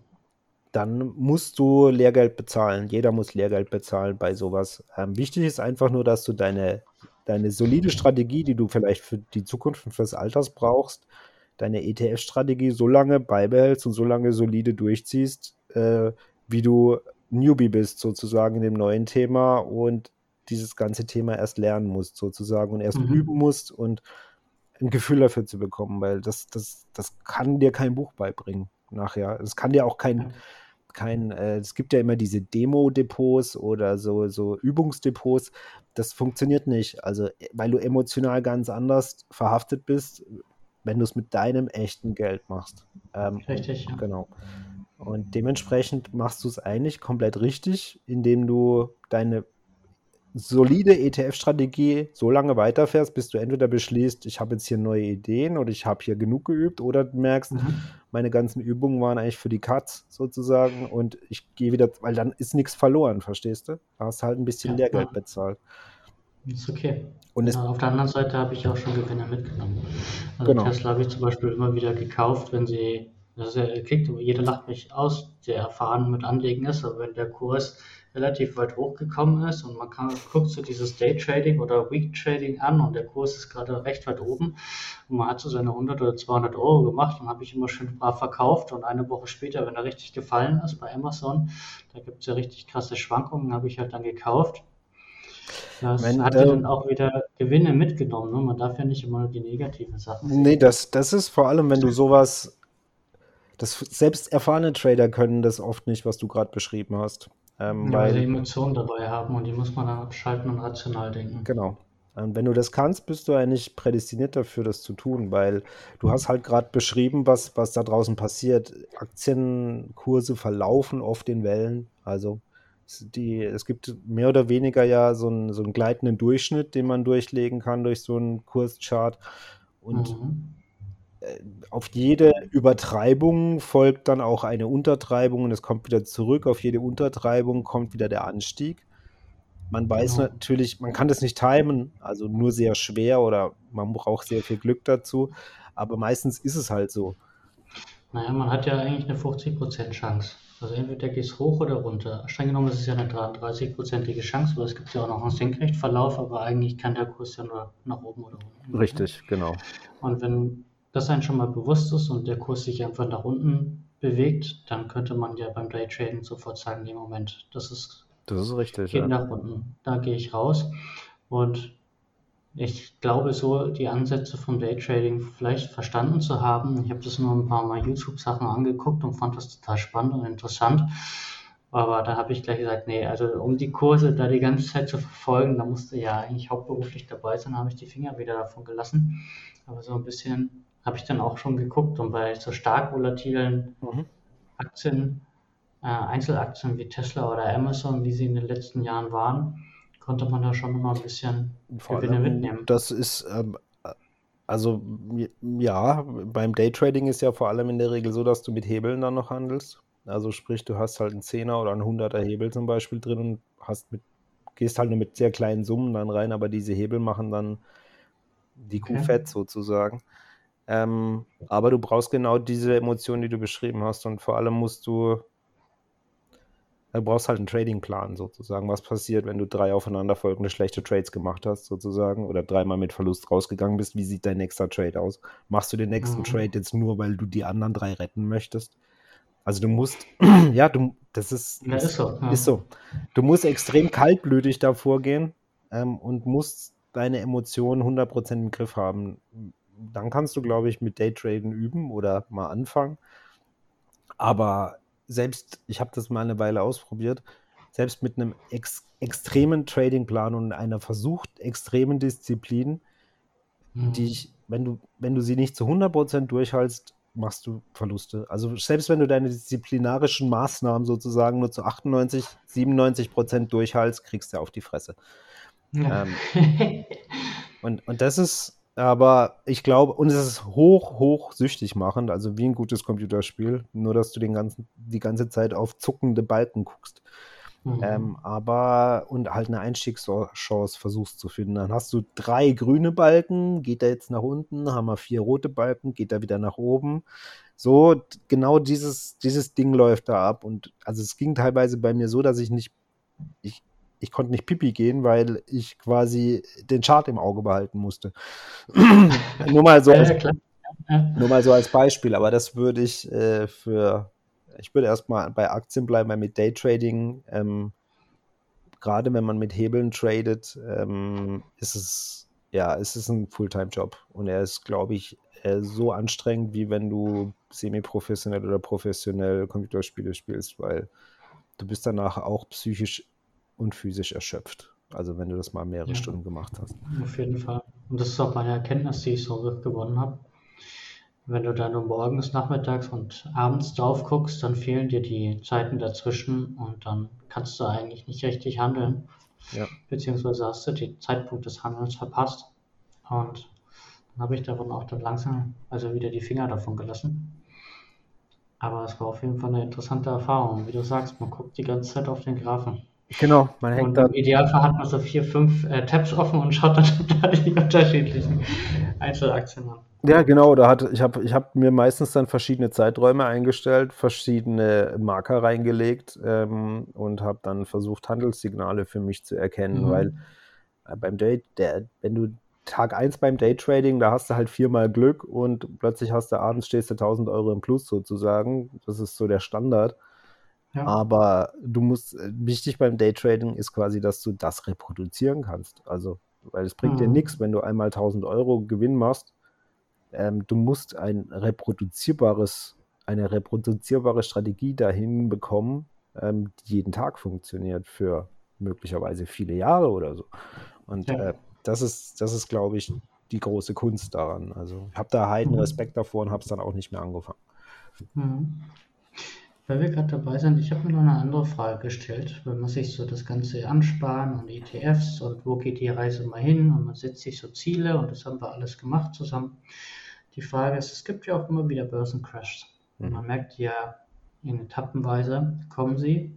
dann musst du Lehrgeld bezahlen. Jeder muss Lehrgeld bezahlen bei sowas. Ähm, wichtig ist einfach nur, dass du deine, deine solide Strategie, die du vielleicht für die Zukunft und fürs Alters brauchst, deine ETF-Strategie so lange beibehältst und so lange solide durchziehst, äh, wie du Newbie bist, sozusagen in dem neuen Thema und dieses ganze Thema erst lernen musst, sozusagen, und erst mhm. üben musst und ein Gefühl dafür zu bekommen, weil das, das, das kann dir kein Buch beibringen nachher. Es kann dir auch kein, kein, äh, es gibt ja immer diese Demo-Depots oder so, so Übungsdepots. Das funktioniert nicht. Also, weil du emotional ganz anders verhaftet bist, wenn du es mit deinem echten Geld machst. Ähm, Richtig, ja. Genau. Und dementsprechend machst du es eigentlich komplett richtig, indem du deine solide ETF-Strategie so lange weiterfährst, bis du entweder beschließt, ich habe jetzt hier neue Ideen oder ich habe hier genug geübt oder du merkst, mhm. meine ganzen Übungen waren eigentlich für die Cuts sozusagen und ich gehe wieder, weil dann ist nichts verloren, verstehst du? Da hast halt ein bisschen ja, Lehrgeld ja. bezahlt. Ist okay. Und ja, auf der anderen Seite habe ich auch schon Gewinne mitgenommen. Also genau. Tesla habe ich zum Beispiel immer wieder gekauft, wenn sie, das ja, klingt, jeder lacht mich aus, der erfahren mit Anlegen ist, aber wenn der Kurs relativ weit hochgekommen ist und man kann, guckt so dieses Day Trading oder Week Trading an und der Kurs ist gerade recht weit oben und man hat so seine 100 oder 200 Euro gemacht und habe ich immer schön brav verkauft und eine Woche später, wenn er richtig gefallen ist bei Amazon, da gibt es ja richtig krasse Schwankungen, habe ich halt dann gekauft. Das wenn, hat ja dann auch wieder Gewinne mitgenommen. Ne? Man darf ja nicht immer nur die negativen Sachen sehen. Nee, das, das ist vor allem, wenn du sowas das selbst erfahrene Trader können das oft nicht, was du gerade beschrieben hast. Ähm, ja, weil sie Emotionen dabei haben und die muss man dann abschalten und rational denken. Genau. Und wenn du das kannst, bist du eigentlich prädestiniert dafür, das zu tun, weil du hast halt gerade beschrieben, was, was da draußen passiert. Aktienkurse verlaufen oft in Wellen. Also die, es gibt mehr oder weniger ja so einen, so einen gleitenden Durchschnitt, den man durchlegen kann durch so einen Kurschart. Und mhm. Auf jede Übertreibung folgt dann auch eine Untertreibung und es kommt wieder zurück. Auf jede Untertreibung kommt wieder der Anstieg. Man weiß genau. natürlich, man kann das nicht timen, also nur sehr schwer oder man braucht sehr viel Glück dazu, aber meistens ist es halt so. Naja, man hat ja eigentlich eine 50% Chance. Also entweder geht es hoch oder runter. Streng genommen ist es ja eine 33-prozentige Chance, weil es gibt ja auch noch einen Senkrechtverlauf, aber eigentlich kann der Kurs ja nur nach oben oder unten. Richtig, genau. Und wenn das einem schon mal bewusst ist und der Kurs sich einfach nach unten bewegt, dann könnte man ja beim Daytraden sofort sagen, nee, Moment, das ist, das ist richtig, geht ja. nach unten, da gehe ich raus. Und ich glaube so, die Ansätze vom Daytrading vielleicht verstanden zu haben. Ich habe das nur ein paar Mal YouTube-Sachen angeguckt und fand das total spannend und interessant. Aber da habe ich gleich gesagt, nee, also um die Kurse da die ganze Zeit zu verfolgen, da musste ja eigentlich hauptberuflich dabei sein, habe ich die Finger wieder davon gelassen. Aber so ein bisschen habe ich dann auch schon geguckt und bei so stark volatilen mhm. Aktien, äh, Einzelaktien wie Tesla oder Amazon, wie sie in den letzten Jahren waren, konnte man da schon immer ein bisschen Vor Gewinne mitnehmen. Das ist, ähm, also ja, beim Daytrading ist ja vor allem in der Regel so, dass du mit Hebeln dann noch handelst. Also sprich, du hast halt einen 10er oder einen 100er Hebel zum Beispiel drin und hast mit, gehst halt nur mit sehr kleinen Summen dann rein, aber diese Hebel machen dann die Kuh okay. fett sozusagen. Ähm, aber du brauchst genau diese Emotionen, die du beschrieben hast. Und vor allem musst du, du brauchst halt einen Tradingplan sozusagen. Was passiert, wenn du drei aufeinanderfolgende schlechte Trades gemacht hast, sozusagen, oder dreimal mit Verlust rausgegangen bist? Wie sieht dein nächster Trade aus? Machst du den nächsten mhm. Trade jetzt nur, weil du die anderen drei retten möchtest? Also du musst, ja, du, das ist, ja, ist, so, ja. ist so. Du musst extrem kaltblütig davor gehen ähm, und musst deine Emotionen 100% im Griff haben dann kannst du, glaube ich, mit Daytraden üben oder mal anfangen. Aber selbst, ich habe das mal eine Weile ausprobiert, selbst mit einem ex extremen Tradingplan und einer versucht extremen Disziplin, mhm. die ich, wenn du, wenn du sie nicht zu 100% durchhaltst, machst du Verluste. Also selbst wenn du deine disziplinarischen Maßnahmen sozusagen nur zu 98, 97% durchhaltst, kriegst du auf die Fresse. Ja. Ähm, und, und das ist, aber ich glaube, und es ist hoch, hoch süchtig machend, also wie ein gutes Computerspiel, nur dass du den ganzen, die ganze Zeit auf zuckende Balken guckst. Mhm. Ähm, aber und halt eine Einstiegschance versuchst zu finden. Dann hast du drei grüne Balken, geht er jetzt nach unten, haben wir vier rote Balken, geht er wieder nach oben. So, genau dieses, dieses Ding läuft da ab. Und also es ging teilweise bei mir so, dass ich nicht, ich, ich konnte nicht pipi gehen, weil ich quasi den Chart im Auge behalten musste. nur, mal so als, nur mal so als Beispiel, aber das würde ich äh, für, ich würde erstmal bei Aktien bleiben, weil mit Daytrading, ähm, gerade wenn man mit Hebeln tradet, ähm, ist es ja, es ist ein Fulltime-Job. Und er ist, glaube ich, so anstrengend, wie wenn du semi-professionell oder professionell Computerspiele spielst, weil du bist danach auch psychisch und physisch erschöpft. Also wenn du das mal mehrere ja. Stunden gemacht hast. Auf jeden Fall. Und das ist auch meine Erkenntnis, die ich so gewonnen habe. Wenn du dann morgens, nachmittags und abends drauf guckst, dann fehlen dir die Zeiten dazwischen und dann kannst du eigentlich nicht richtig handeln. Ja. Beziehungsweise hast du den Zeitpunkt des Handelns verpasst. Und dann habe ich davon auch dann langsam, also wieder die Finger davon gelassen. Aber es war auf jeden Fall eine interessante Erfahrung. Wie du sagst, man guckt die ganze Zeit auf den Graphen. Genau, man hängt und da. Im Idealfall hat man so vier, fünf äh, Tabs offen und schaut dann da die unterschiedlichen Einzelaktien an. Ja, genau. Da hat, ich habe ich hab mir meistens dann verschiedene Zeiträume eingestellt, verschiedene Marker reingelegt ähm, und habe dann versucht, Handelssignale für mich zu erkennen, mhm. weil äh, beim Day, der, wenn du Tag 1 beim Daytrading, da hast du halt viermal Glück und plötzlich hast du abends stehst du 1000 Euro im Plus sozusagen. Das ist so der Standard. Ja. Aber du musst, äh, wichtig beim Daytrading ist quasi, dass du das reproduzieren kannst. Also, weil es bringt mhm. dir nichts, wenn du einmal 1000 Euro Gewinn machst. Ähm, du musst ein reproduzierbares, eine reproduzierbare Strategie dahin bekommen, ähm, die jeden Tag funktioniert für möglicherweise viele Jahre oder so. Und ja. äh, das ist, das ist, glaube ich, die große Kunst daran. Also ich habe da heiden mhm. Respekt davor und habe es dann auch nicht mehr angefangen. Mhm. Weil wir gerade dabei sind, ich habe mir noch eine andere Frage gestellt, wenn man sich so das Ganze ansparen und ETFs und wo geht die Reise mal hin und man setzt sich so Ziele und das haben wir alles gemacht zusammen. Die Frage ist, es gibt ja auch immer wieder Börsencrashs. Und man mhm. merkt ja, in Etappenweise kommen sie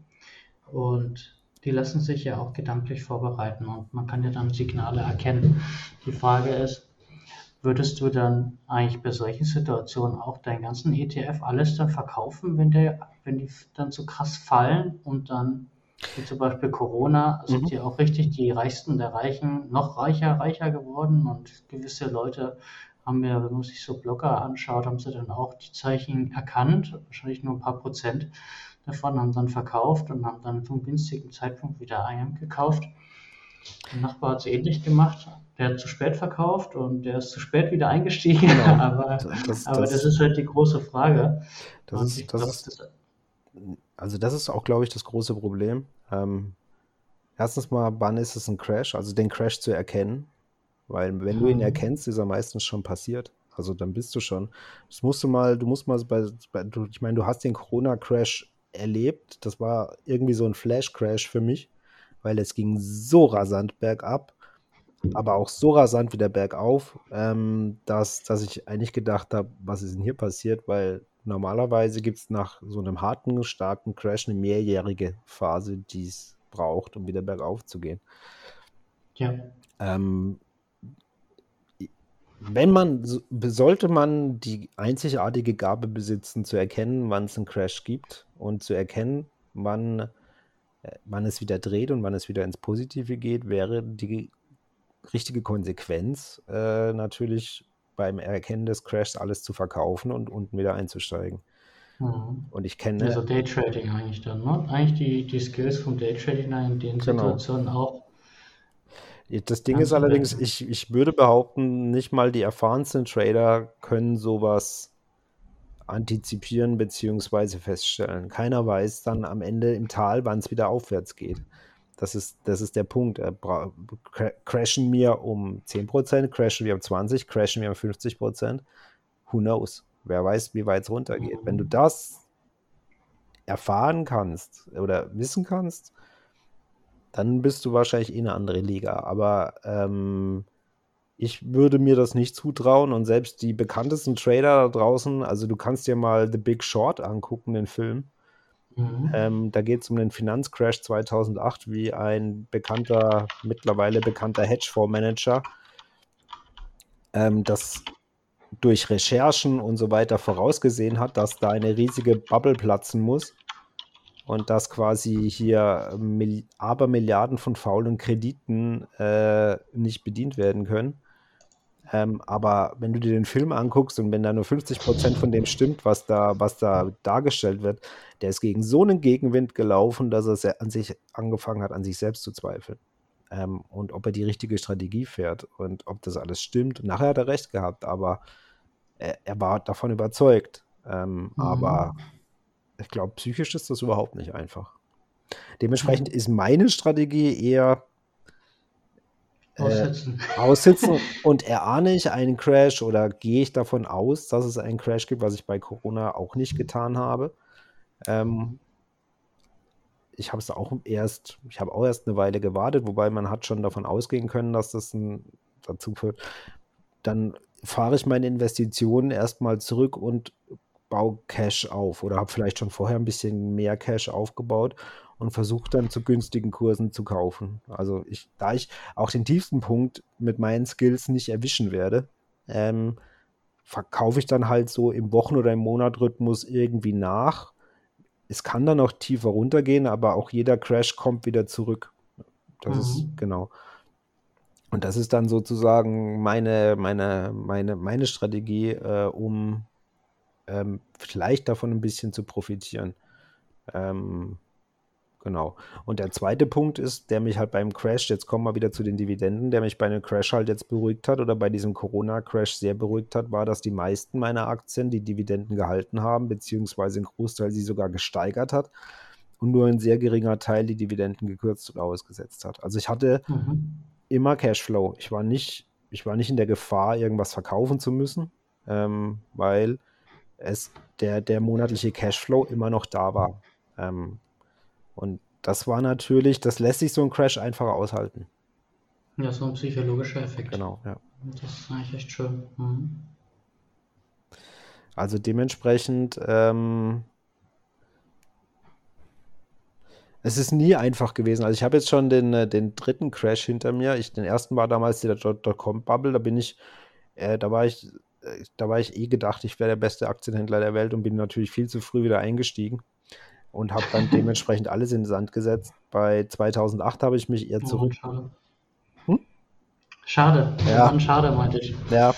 und die lassen sich ja auch gedanklich vorbereiten und man kann ja dann Signale erkennen. Die Frage ist, würdest du dann eigentlich bei solchen Situationen auch deinen ganzen ETF alles dann verkaufen, wenn, der, wenn die dann so krass fallen und dann, wie zum Beispiel Corona, sind mhm. ja auch richtig die Reichsten der Reichen noch reicher, reicher geworden und gewisse Leute haben ja, wenn man sich so Blogger anschaut, haben sie dann auch die Zeichen erkannt, wahrscheinlich nur ein paar Prozent davon, haben dann verkauft und haben dann zum günstigen Zeitpunkt wieder eingekauft. Der Nachbar hat es ähnlich gemacht. Der hat zu spät verkauft und der ist zu spät wieder eingestiegen. Genau. aber, das, aber das, das, ist halt die große Frage. Das ist, glaub, ist, also das ist auch, glaube ich, das große Problem. Ähm, erstens mal, wann ist es ein Crash? Also den Crash zu erkennen. Weil wenn du ihn mhm. erkennst, ist er meistens schon passiert. Also dann bist du schon. Das musst du mal, du musst mal bei, bei du, ich meine, du hast den Corona-Crash erlebt. Das war irgendwie so ein Flash-Crash für mich, weil es ging so rasant bergab, aber auch so rasant wieder bergauf, ähm, dass, dass ich eigentlich gedacht habe, was ist denn hier passiert? Weil normalerweise gibt es nach so einem harten, starken Crash eine mehrjährige Phase, die es braucht, um wieder bergauf zu gehen. Ja. Ähm, wenn man, sollte man die einzigartige Gabe besitzen, zu erkennen, wann es einen Crash gibt und zu erkennen, wann, äh, wann es wieder dreht und wann es wieder ins Positive geht, wäre die richtige Konsequenz äh, natürlich beim Erkennen des Crashs alles zu verkaufen und unten wieder einzusteigen. Mhm. Und ich kenne. Also Daytrading eigentlich dann, ne? Eigentlich die, die Skills vom Daytrading in den genau. Situationen auch das Ding ist allerdings, ich, ich würde behaupten, nicht mal die erfahrensten Trader können sowas antizipieren bzw. feststellen. Keiner weiß dann am Ende im Tal, wann es wieder aufwärts geht. Das ist, das ist der Punkt. Crashen wir um 10%, crashen wir um 20%, crashen wir um 50%. Who knows? Wer weiß, wie weit es runtergeht. Wenn du das erfahren kannst oder wissen kannst, dann bist du wahrscheinlich eh eine andere Liga. Aber ähm, ich würde mir das nicht zutrauen und selbst die bekanntesten Trader da draußen, also du kannst dir mal The Big Short angucken, den Film. Mhm. Ähm, da geht es um den Finanzcrash 2008, wie ein bekannter, mittlerweile bekannter Hedgefondsmanager ähm, das durch Recherchen und so weiter vorausgesehen hat, dass da eine riesige Bubble platzen muss und dass quasi hier Mil Abermilliarden von faulen Krediten äh, nicht bedient werden können. Ähm, aber wenn du dir den Film anguckst und wenn da nur 50 Prozent von dem stimmt, was da, was da dargestellt wird, der ist gegen so einen Gegenwind gelaufen, dass er an sich angefangen hat, an sich selbst zu zweifeln. ähm, und ob er die richtige Strategie fährt und ob das alles stimmt. Und nachher hat er recht gehabt, aber er, er war davon überzeugt. Ähm, mhm. Aber ich glaube, psychisch ist das überhaupt nicht einfach. Dementsprechend mhm. ist meine Strategie eher äh, aussitzen. aussitzen und erahne ich einen Crash oder gehe ich davon aus, dass es einen Crash gibt, was ich bei Corona auch nicht getan habe. Ähm, ich habe es auch erst, ich habe auch erst eine Weile gewartet, wobei man hat schon davon ausgehen können, dass das ein, dazu führt. Dann fahre ich meine Investitionen erstmal zurück und baue Cash auf oder habe vielleicht schon vorher ein bisschen mehr Cash aufgebaut und versuche dann zu günstigen Kursen zu kaufen. Also ich, da ich auch den tiefsten Punkt mit meinen Skills nicht erwischen werde, ähm, verkaufe ich dann halt so im Wochen- oder im Monatrhythmus irgendwie nach. Es kann dann auch tiefer runtergehen, aber auch jeder Crash kommt wieder zurück. Das mhm. ist genau. Und das ist dann sozusagen meine, meine, meine, meine Strategie, äh, um ähm, vielleicht davon ein bisschen zu profitieren. Ähm, genau. Und der zweite Punkt ist, der mich halt beim Crash, jetzt kommen wir wieder zu den Dividenden, der mich bei einem Crash halt jetzt beruhigt hat oder bei diesem Corona-Crash sehr beruhigt hat, war, dass die meisten meiner Aktien die Dividenden gehalten haben, beziehungsweise ein Großteil sie sogar gesteigert hat und nur ein sehr geringer Teil die Dividenden gekürzt oder ausgesetzt hat. Also ich hatte mhm immer Cashflow. Ich war nicht, ich war nicht in der Gefahr, irgendwas verkaufen zu müssen, ähm, weil es der, der monatliche Cashflow immer noch da war. Ähm, und das war natürlich, das lässt sich so ein Crash einfacher aushalten. Ja, so ein psychologischer Effekt. Genau, ja. Das ist eigentlich echt schön. Mhm. Also dementsprechend ähm, es ist nie einfach gewesen. Also ich habe jetzt schon den, äh, den dritten Crash hinter mir. Ich, den ersten war damals der Dotcom-Bubble. Da bin ich, äh, da war ich, äh, da war ich eh gedacht, ich wäre der beste Aktienhändler der Welt und bin natürlich viel zu früh wieder eingestiegen und habe dann dementsprechend alles in den Sand gesetzt. Bei 2008 habe ich mich eher oh, zurück. Oh, schade. Hm? Schade. Ja. schade, meinte ich. Ja.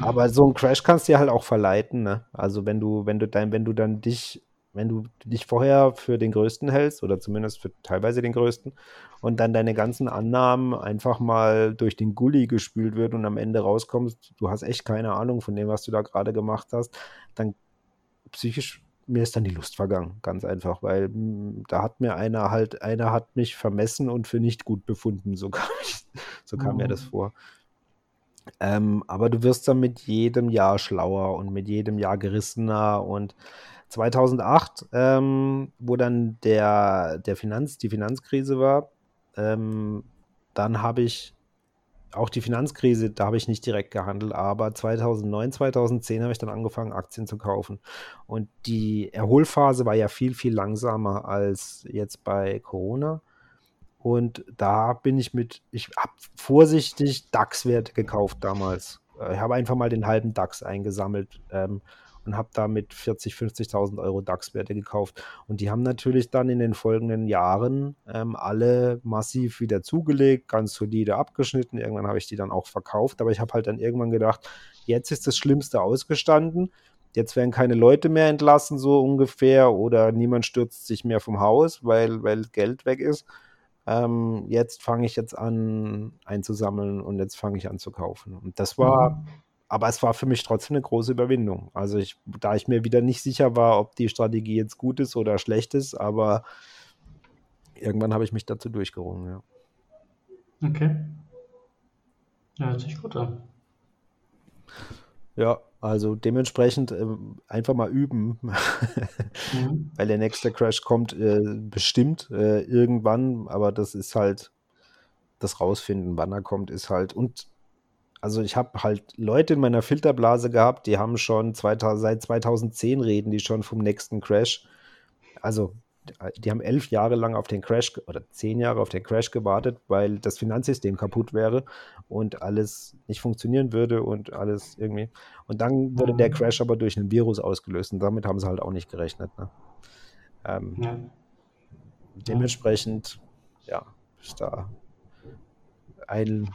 Aber so ein Crash kannst du dir halt auch verleiten. Ne? Also wenn du, wenn du dein, wenn du dann dich wenn du dich vorher für den Größten hältst oder zumindest für teilweise den Größten und dann deine ganzen Annahmen einfach mal durch den Gully gespült wird und am Ende rauskommst, du hast echt keine Ahnung von dem, was du da gerade gemacht hast, dann psychisch mir ist dann die Lust vergangen, ganz einfach, weil mh, hm, da hat mir einer halt, einer hat mich vermessen und für nicht gut befunden, so kam, ich, so kam mir das mhm. vor. Ähm, aber du wirst dann mit jedem Jahr schlauer und mit jedem Jahr gerissener und 2008, ähm, wo dann der, der Finanz, die Finanzkrise war, ähm, dann habe ich auch die Finanzkrise, da habe ich nicht direkt gehandelt, aber 2009, 2010 habe ich dann angefangen, Aktien zu kaufen. Und die Erholphase war ja viel, viel langsamer als jetzt bei Corona. Und da bin ich mit, ich habe vorsichtig DAX-Werte gekauft damals. Ich habe einfach mal den halben DAX eingesammelt. Ähm, und habe damit 40, 50.000 Euro DAX-Werte gekauft. Und die haben natürlich dann in den folgenden Jahren ähm, alle massiv wieder zugelegt, ganz solide abgeschnitten. Irgendwann habe ich die dann auch verkauft, aber ich habe halt dann irgendwann gedacht, jetzt ist das Schlimmste ausgestanden. Jetzt werden keine Leute mehr entlassen, so ungefähr, oder niemand stürzt sich mehr vom Haus, weil, weil Geld weg ist. Ähm, jetzt fange ich jetzt an einzusammeln und jetzt fange ich an zu kaufen. Und das war mhm aber es war für mich trotzdem eine große Überwindung. Also ich, da ich mir wieder nicht sicher war, ob die Strategie jetzt gut ist oder schlecht ist, aber irgendwann habe ich mich dazu durchgerungen, ja. Okay. Ja, hört sich gut an. Ja, also dementsprechend äh, einfach mal üben, mhm. weil der nächste Crash kommt äh, bestimmt äh, irgendwann, aber das ist halt das rausfinden, wann er kommt, ist halt und also ich habe halt Leute in meiner Filterblase gehabt, die haben schon 2000, seit 2010 reden, die schon vom nächsten Crash. Also die haben elf Jahre lang auf den Crash oder zehn Jahre auf den Crash gewartet, weil das Finanzsystem kaputt wäre und alles nicht funktionieren würde und alles irgendwie. Und dann wurde der mhm. Crash aber durch ein Virus ausgelöst und damit haben sie halt auch nicht gerechnet. Ne? Ähm, ja. Dementsprechend, ja, ist da ein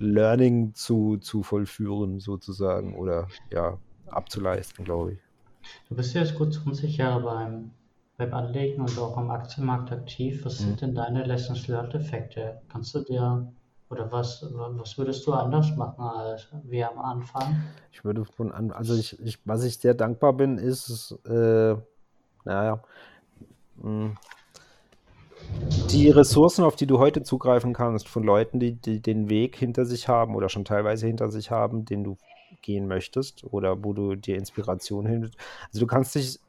Learning zu, zu vollführen, sozusagen, oder ja, abzuleisten, glaube ich. Du bist jetzt gut 20 Jahre beim, beim Anlegen und auch am Aktienmarkt aktiv. Was sind mhm. denn deine Lessons Learned Effekte? Kannst du dir oder was, was würdest du anders machen als wir am Anfang? Ich würde von an, also ich, ich, was ich sehr dankbar bin, ist, äh, naja, mh, hm, die Ressourcen, auf die du heute zugreifen kannst, von Leuten, die, die, den Weg hinter sich haben oder schon teilweise hinter sich haben, den du gehen möchtest oder wo du dir Inspiration hin. Also du kannst dich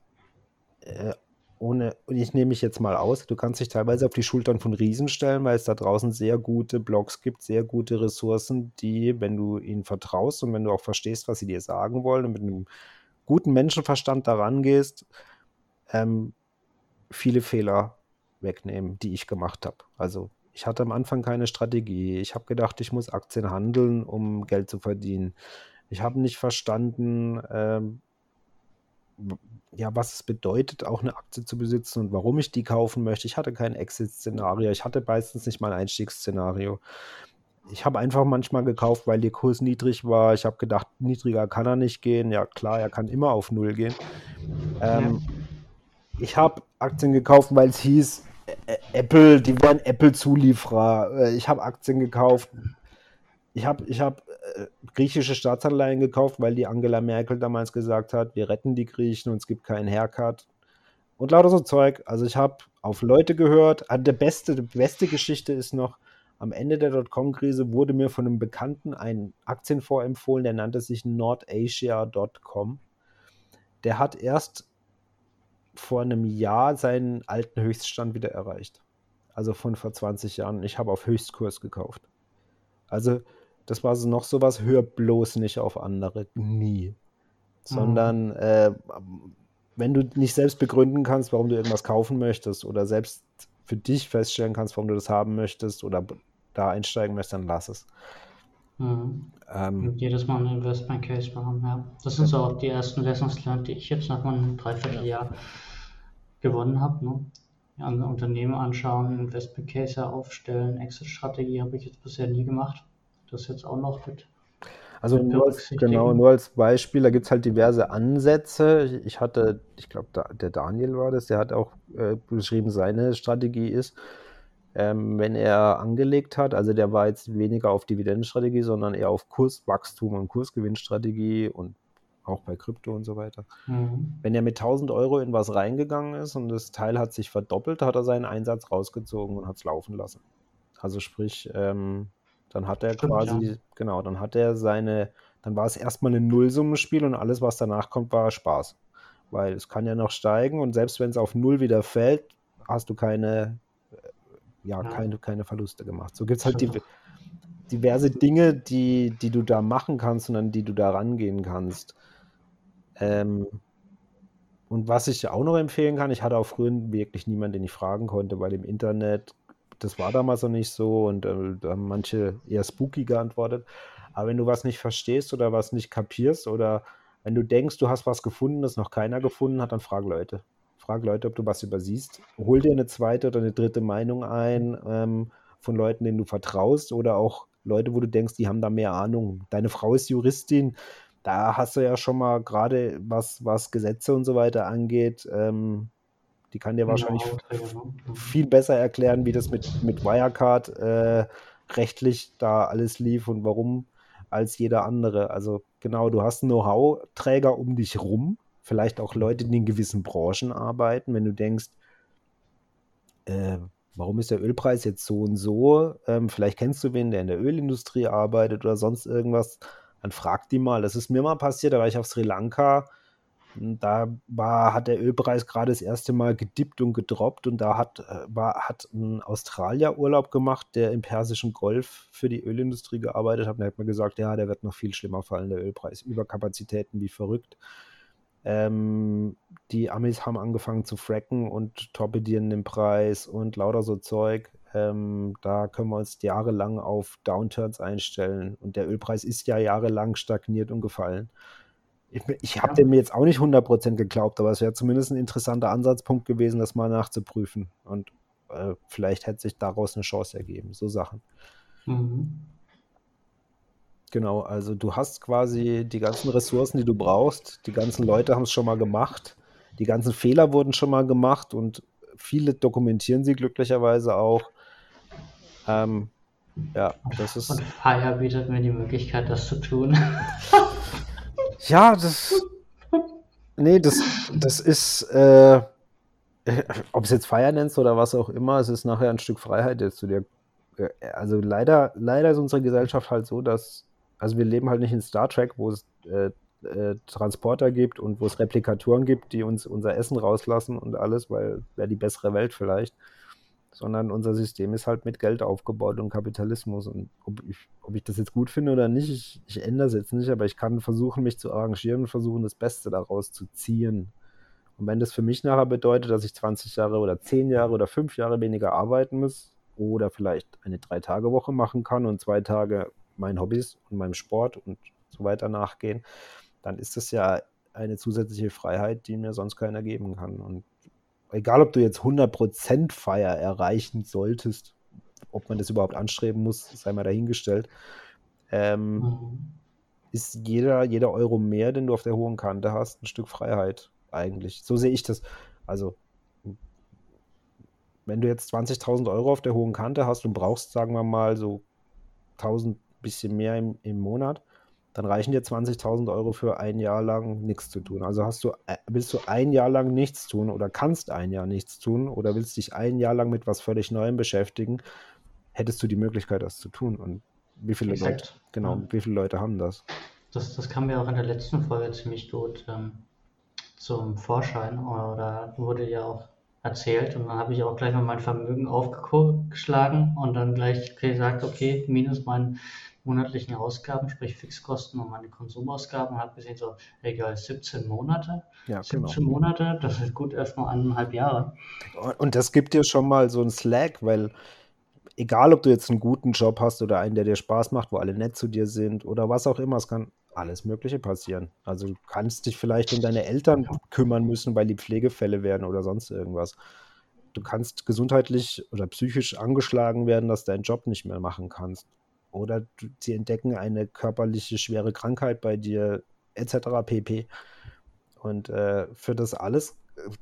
äh, ohne, und ich nehme mich jetzt mal aus, du kannst dich teilweise auf die Schultern von Riesen stellen, weil es da draußen sehr gute Blogs gibt, sehr gute Ressourcen, die, wenn du ihnen vertraust und wenn du auch verstehst, was sie dir sagen wollen und mit einem guten Menschenverstand daran gehst, ähm, viele Fehler wegnehmen, die ich gemacht habe. Also ich hatte am Anfang keine Strategie. Ich habe gedacht, ich muss Aktien handeln, um Geld zu verdienen. Ich habe nicht verstanden, ähm, ja, was es bedeutet, auch eine Aktie zu besitzen und warum ich die kaufen möchte. Ich hatte kein Exit-Szenario. Ich hatte meistens nicht mal ein Einstiegsszenario. Ich habe einfach manchmal gekauft, weil der Kurs niedrig war. Ich habe gedacht, niedriger kann er nicht gehen. Ja, klar, er kann immer auf Null gehen. Ähm, ja. Ich habe Aktien gekauft, weil es hieß, Apple, die wären Apple-Zulieferer. Äh, ich habe Aktien gekauft. Ich habe ich hab, äh, griechische Staatsanleihen gekauft, weil die Angela Merkel damals gesagt hat, wir retten die Griechen und es gibt keinen Haircut. Und lauter so Zeug. Also ich habe auf Leute gehört. Also der beste, die beste Geschichte ist noch, am Ende der Dotcom-Krise wurde mir von einem Bekannten ein Aktienfonds empfohlen, der nannte sich nordasia.com. Der hat erst vor einem Jahr seinen alten Höchststand wieder erreicht. Also von vor 20 Jahren. Ich habe auf Höchstkurs gekauft. Also das war so noch sowas, hör bloß nicht auf andere. Nie. Sondern mhm. äh, wenn du nicht selbst begründen kannst, warum du irgendwas kaufen möchtest oder selbst für dich feststellen kannst, warum du das haben möchtest oder da einsteigen möchtest, dann lass es. Mhm. Ähm, jedes Mal einen Investment Case machen, ja. Das sind so auch die ersten Lessons learned, die ich jetzt nach meinem Dreivierteljahr ja. gewonnen habe. Ne? An Unternehmen anschauen, Investment Case aufstellen, Exit-Strategie habe ich jetzt bisher nie gemacht. Das jetzt auch noch mit. Also nur als, genau, nur als Beispiel, da gibt es halt diverse Ansätze. Ich hatte, ich glaube, da, der Daniel war das, der hat auch äh, beschrieben, seine Strategie ist, ähm, wenn er angelegt hat, also der war jetzt weniger auf Dividendenstrategie, sondern eher auf Kurswachstum und Kursgewinnstrategie und auch bei Krypto und so weiter. Mhm. Wenn er mit 1000 Euro in was reingegangen ist und das Teil hat sich verdoppelt, hat er seinen Einsatz rausgezogen und hat es laufen lassen. Also sprich, ähm, dann hat er Stimmt, quasi, ja. genau, dann hat er seine, dann war es erstmal ein Nullsummenspiel und alles, was danach kommt, war Spaß. Weil es kann ja noch steigen und selbst wenn es auf Null wieder fällt, hast du keine ja, ja. Keine, keine Verluste gemacht. So gibt es halt die, diverse Dinge, die, die du da machen kannst und an die du da rangehen kannst. Ähm, und was ich auch noch empfehlen kann, ich hatte auch früher wirklich niemanden, den ich fragen konnte, weil im Internet, das war damals noch nicht so und äh, da haben manche eher spooky geantwortet. Aber wenn du was nicht verstehst oder was nicht kapierst oder wenn du denkst, du hast was gefunden, das noch keiner gefunden hat, dann frag Leute frag Leute, ob du was übersiehst. Hol dir eine zweite oder eine dritte Meinung ein ähm, von Leuten, denen du vertraust oder auch Leute, wo du denkst, die haben da mehr Ahnung. Deine Frau ist Juristin, da hast du ja schon mal gerade was, was Gesetze und so weiter angeht, ähm, die kann dir genau, wahrscheinlich genau. viel besser erklären, wie das mit, mit Wirecard äh, rechtlich da alles lief und warum als jeder andere. Also genau, du hast einen Know-how-Träger um dich rum, vielleicht auch Leute, die in gewissen Branchen arbeiten, wenn du denkst, äh, warum ist der Ölpreis jetzt so und so? Ähm, vielleicht kennst du wen, der in der Ölindustrie arbeitet oder sonst irgendwas, dann frag die mal. Das ist mir mal passiert, da war ich auf Sri Lanka. Da war, hat der Ölpreis gerade das erste Mal gedippt und gedroppt und da hat, äh, war, hat ein Australier Urlaub gemacht, der im Persischen Golf für die Ölindustrie gearbeitet hat. Und er hat mir gesagt, ja, der wird noch viel schlimmer fallen, der Ölpreis. Überkapazitäten wie verrückt. Ähm, die Amis haben angefangen zu fracken und torpedieren den Preis und lauter so Zeug. Ähm, da können wir uns jahrelang auf Downturns einstellen. Und der Ölpreis ist ja jahrelang stagniert und gefallen. Ich, ich habe ja. dem jetzt auch nicht 100% geglaubt, aber es wäre zumindest ein interessanter Ansatzpunkt gewesen, das mal nachzuprüfen. Und äh, vielleicht hätte sich daraus eine Chance ergeben. So Sachen. Mhm. Genau, also du hast quasi die ganzen Ressourcen, die du brauchst. Die ganzen Leute haben es schon mal gemacht. die ganzen Fehler wurden schon mal gemacht und viele dokumentieren sie glücklicherweise auch. Ähm, ja, das ist. Und Fire bietet mir die Möglichkeit, das zu tun. ja, das. Nee, das, das ist. Äh, ob es jetzt Feier nennst oder was auch immer, es ist nachher ein Stück Freiheit, jetzt du dir. Äh, also leider, leider ist unsere Gesellschaft halt so, dass. Also wir leben halt nicht in Star Trek, wo es äh, äh, Transporter gibt und wo es Replikatoren gibt, die uns unser Essen rauslassen und alles, weil wäre die bessere Welt vielleicht sondern unser System ist halt mit Geld aufgebaut und Kapitalismus. Und ob ich, ob ich das jetzt gut finde oder nicht, ich, ich ändere es jetzt nicht, aber ich kann versuchen, mich zu arrangieren und versuchen, das Beste daraus zu ziehen. Und wenn das für mich nachher bedeutet, dass ich 20 Jahre oder 10 Jahre oder 5 Jahre weniger arbeiten muss oder vielleicht eine Drei-Tage-Woche machen kann und zwei Tage meinen Hobbys und meinem Sport und so weiter nachgehen, dann ist das ja eine zusätzliche Freiheit, die mir sonst keiner geben kann. Und egal ob du jetzt 100% Feier erreichen solltest, ob man das überhaupt anstreben muss, sei mal dahingestellt, ähm, mhm. ist jeder, jeder Euro mehr, den du auf der hohen Kante hast, ein Stück Freiheit eigentlich. So sehe ich das. Also, wenn du jetzt 20.000 Euro auf der hohen Kante hast und brauchst, sagen wir mal, so 1.000 bisschen mehr im, im Monat, dann reichen dir 20.000 Euro für ein Jahr lang nichts zu tun. Also hast du, äh, willst du ein Jahr lang nichts tun oder kannst ein Jahr nichts tun oder willst dich ein Jahr lang mit was völlig Neuem beschäftigen, hättest du die Möglichkeit, das zu tun. Und wie viele Exakt. Leute, genau, ja. wie viele Leute haben das? Das, das kam mir auch in der letzten Folge ziemlich gut ähm, zum Vorschein oder wurde ja auch erzählt und dann habe ich auch gleich mal mein Vermögen aufgeschlagen und dann gleich gesagt, okay, minus mein monatlichen Ausgaben, sprich Fixkosten und meine Konsumausgaben, und habe gesehen, so, egal, 17 Monate. Ja, 17 genau. Monate, das ist gut erstmal eineinhalb Jahre. Und das gibt dir schon mal so ein Slack, weil egal, ob du jetzt einen guten Job hast oder einen, der dir Spaß macht, wo alle nett zu dir sind oder was auch immer, es kann alles Mögliche passieren. Also du kannst dich vielleicht um deine Eltern kümmern müssen, weil die Pflegefälle werden oder sonst irgendwas. Du kannst gesundheitlich oder psychisch angeschlagen werden, dass du deinen Job nicht mehr machen kannst oder sie entdecken eine körperliche schwere Krankheit bei dir, etc. pp. Und äh, für das alles,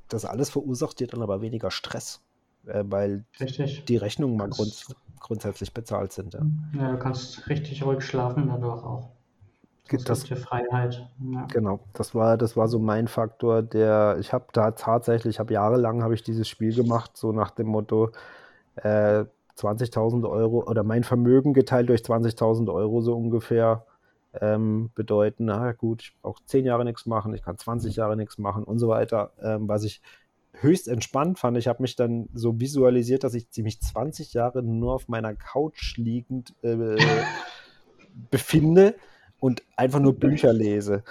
das alles verursacht dir dann aber weniger Stress, äh, weil richtig. die Rechnungen mal grund, grundsätzlich bezahlt sind. Ja. ja, du kannst richtig ruhig schlafen dadurch auch. Das, das gibt dir Freiheit. Ja. Genau, das war, das war so mein Faktor, der, ich habe da tatsächlich, ich habe jahrelang habe ich dieses Spiel gemacht, so nach dem Motto, äh, 20.000 Euro oder mein Vermögen geteilt durch 20.000 Euro so ungefähr ähm, bedeuten, na gut, ich brauche 10 Jahre nichts machen, ich kann 20 Jahre nichts machen und so weiter. Ähm, was ich höchst entspannt fand, ich habe mich dann so visualisiert, dass ich ziemlich 20 Jahre nur auf meiner Couch liegend äh, befinde und einfach nur Bücher lese.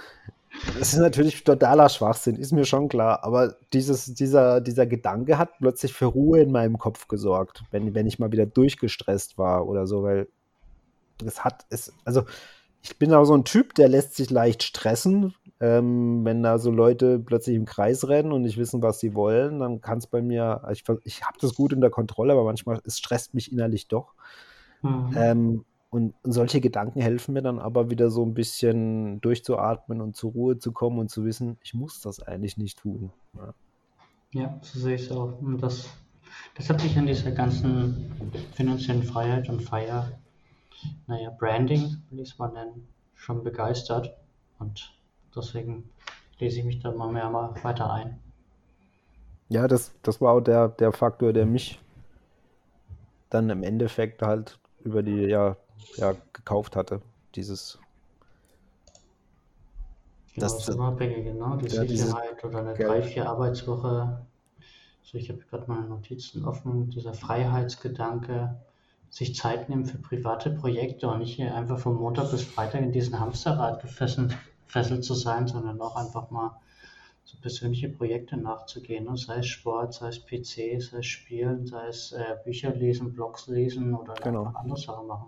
Das ist natürlich totaler Schwachsinn, ist mir schon klar. Aber dieses, dieser, dieser Gedanke hat plötzlich für Ruhe in meinem Kopf gesorgt, wenn, wenn ich mal wieder durchgestresst war oder so, weil es hat, es, also ich bin auch so ein Typ, der lässt sich leicht stressen. Ähm, wenn da so Leute plötzlich im Kreis rennen und nicht wissen, was sie wollen, dann kann es bei mir, ich, ich habe das gut in der Kontrolle, aber manchmal es stresst mich innerlich doch. Mhm. Ähm, und solche Gedanken helfen mir dann aber wieder so ein bisschen durchzuatmen und zur Ruhe zu kommen und zu wissen, ich muss das eigentlich nicht tun. Ja, ja so sehe ich es auch. Und das, das hat mich an dieser ganzen finanziellen Freiheit und Feier, naja, Branding, will ich es mal nennen, schon begeistert. Und deswegen lese ich mich da mal mehr mal weiter ein. Ja, das, das war auch der, der Faktor, der mich dann im Endeffekt halt über die ja, ja, gekauft hatte. Dieses. Genau, das, das Unabhängige, genau, die ja, Sicherheit oder eine 3-4-Arbeitswoche. Also ich habe gerade meine Notizen offen, dieser Freiheitsgedanke, sich Zeit nehmen für private Projekte und nicht hier einfach von Montag bis Freitag in diesen Hamsterrad gefesselt, gefesselt zu sein, sondern auch einfach mal so persönliche Projekte nachzugehen, ne? sei es Sport, sei es PC, sei es Spielen, sei es äh, Bücher lesen, Blogs lesen oder genau. andere Sachen machen.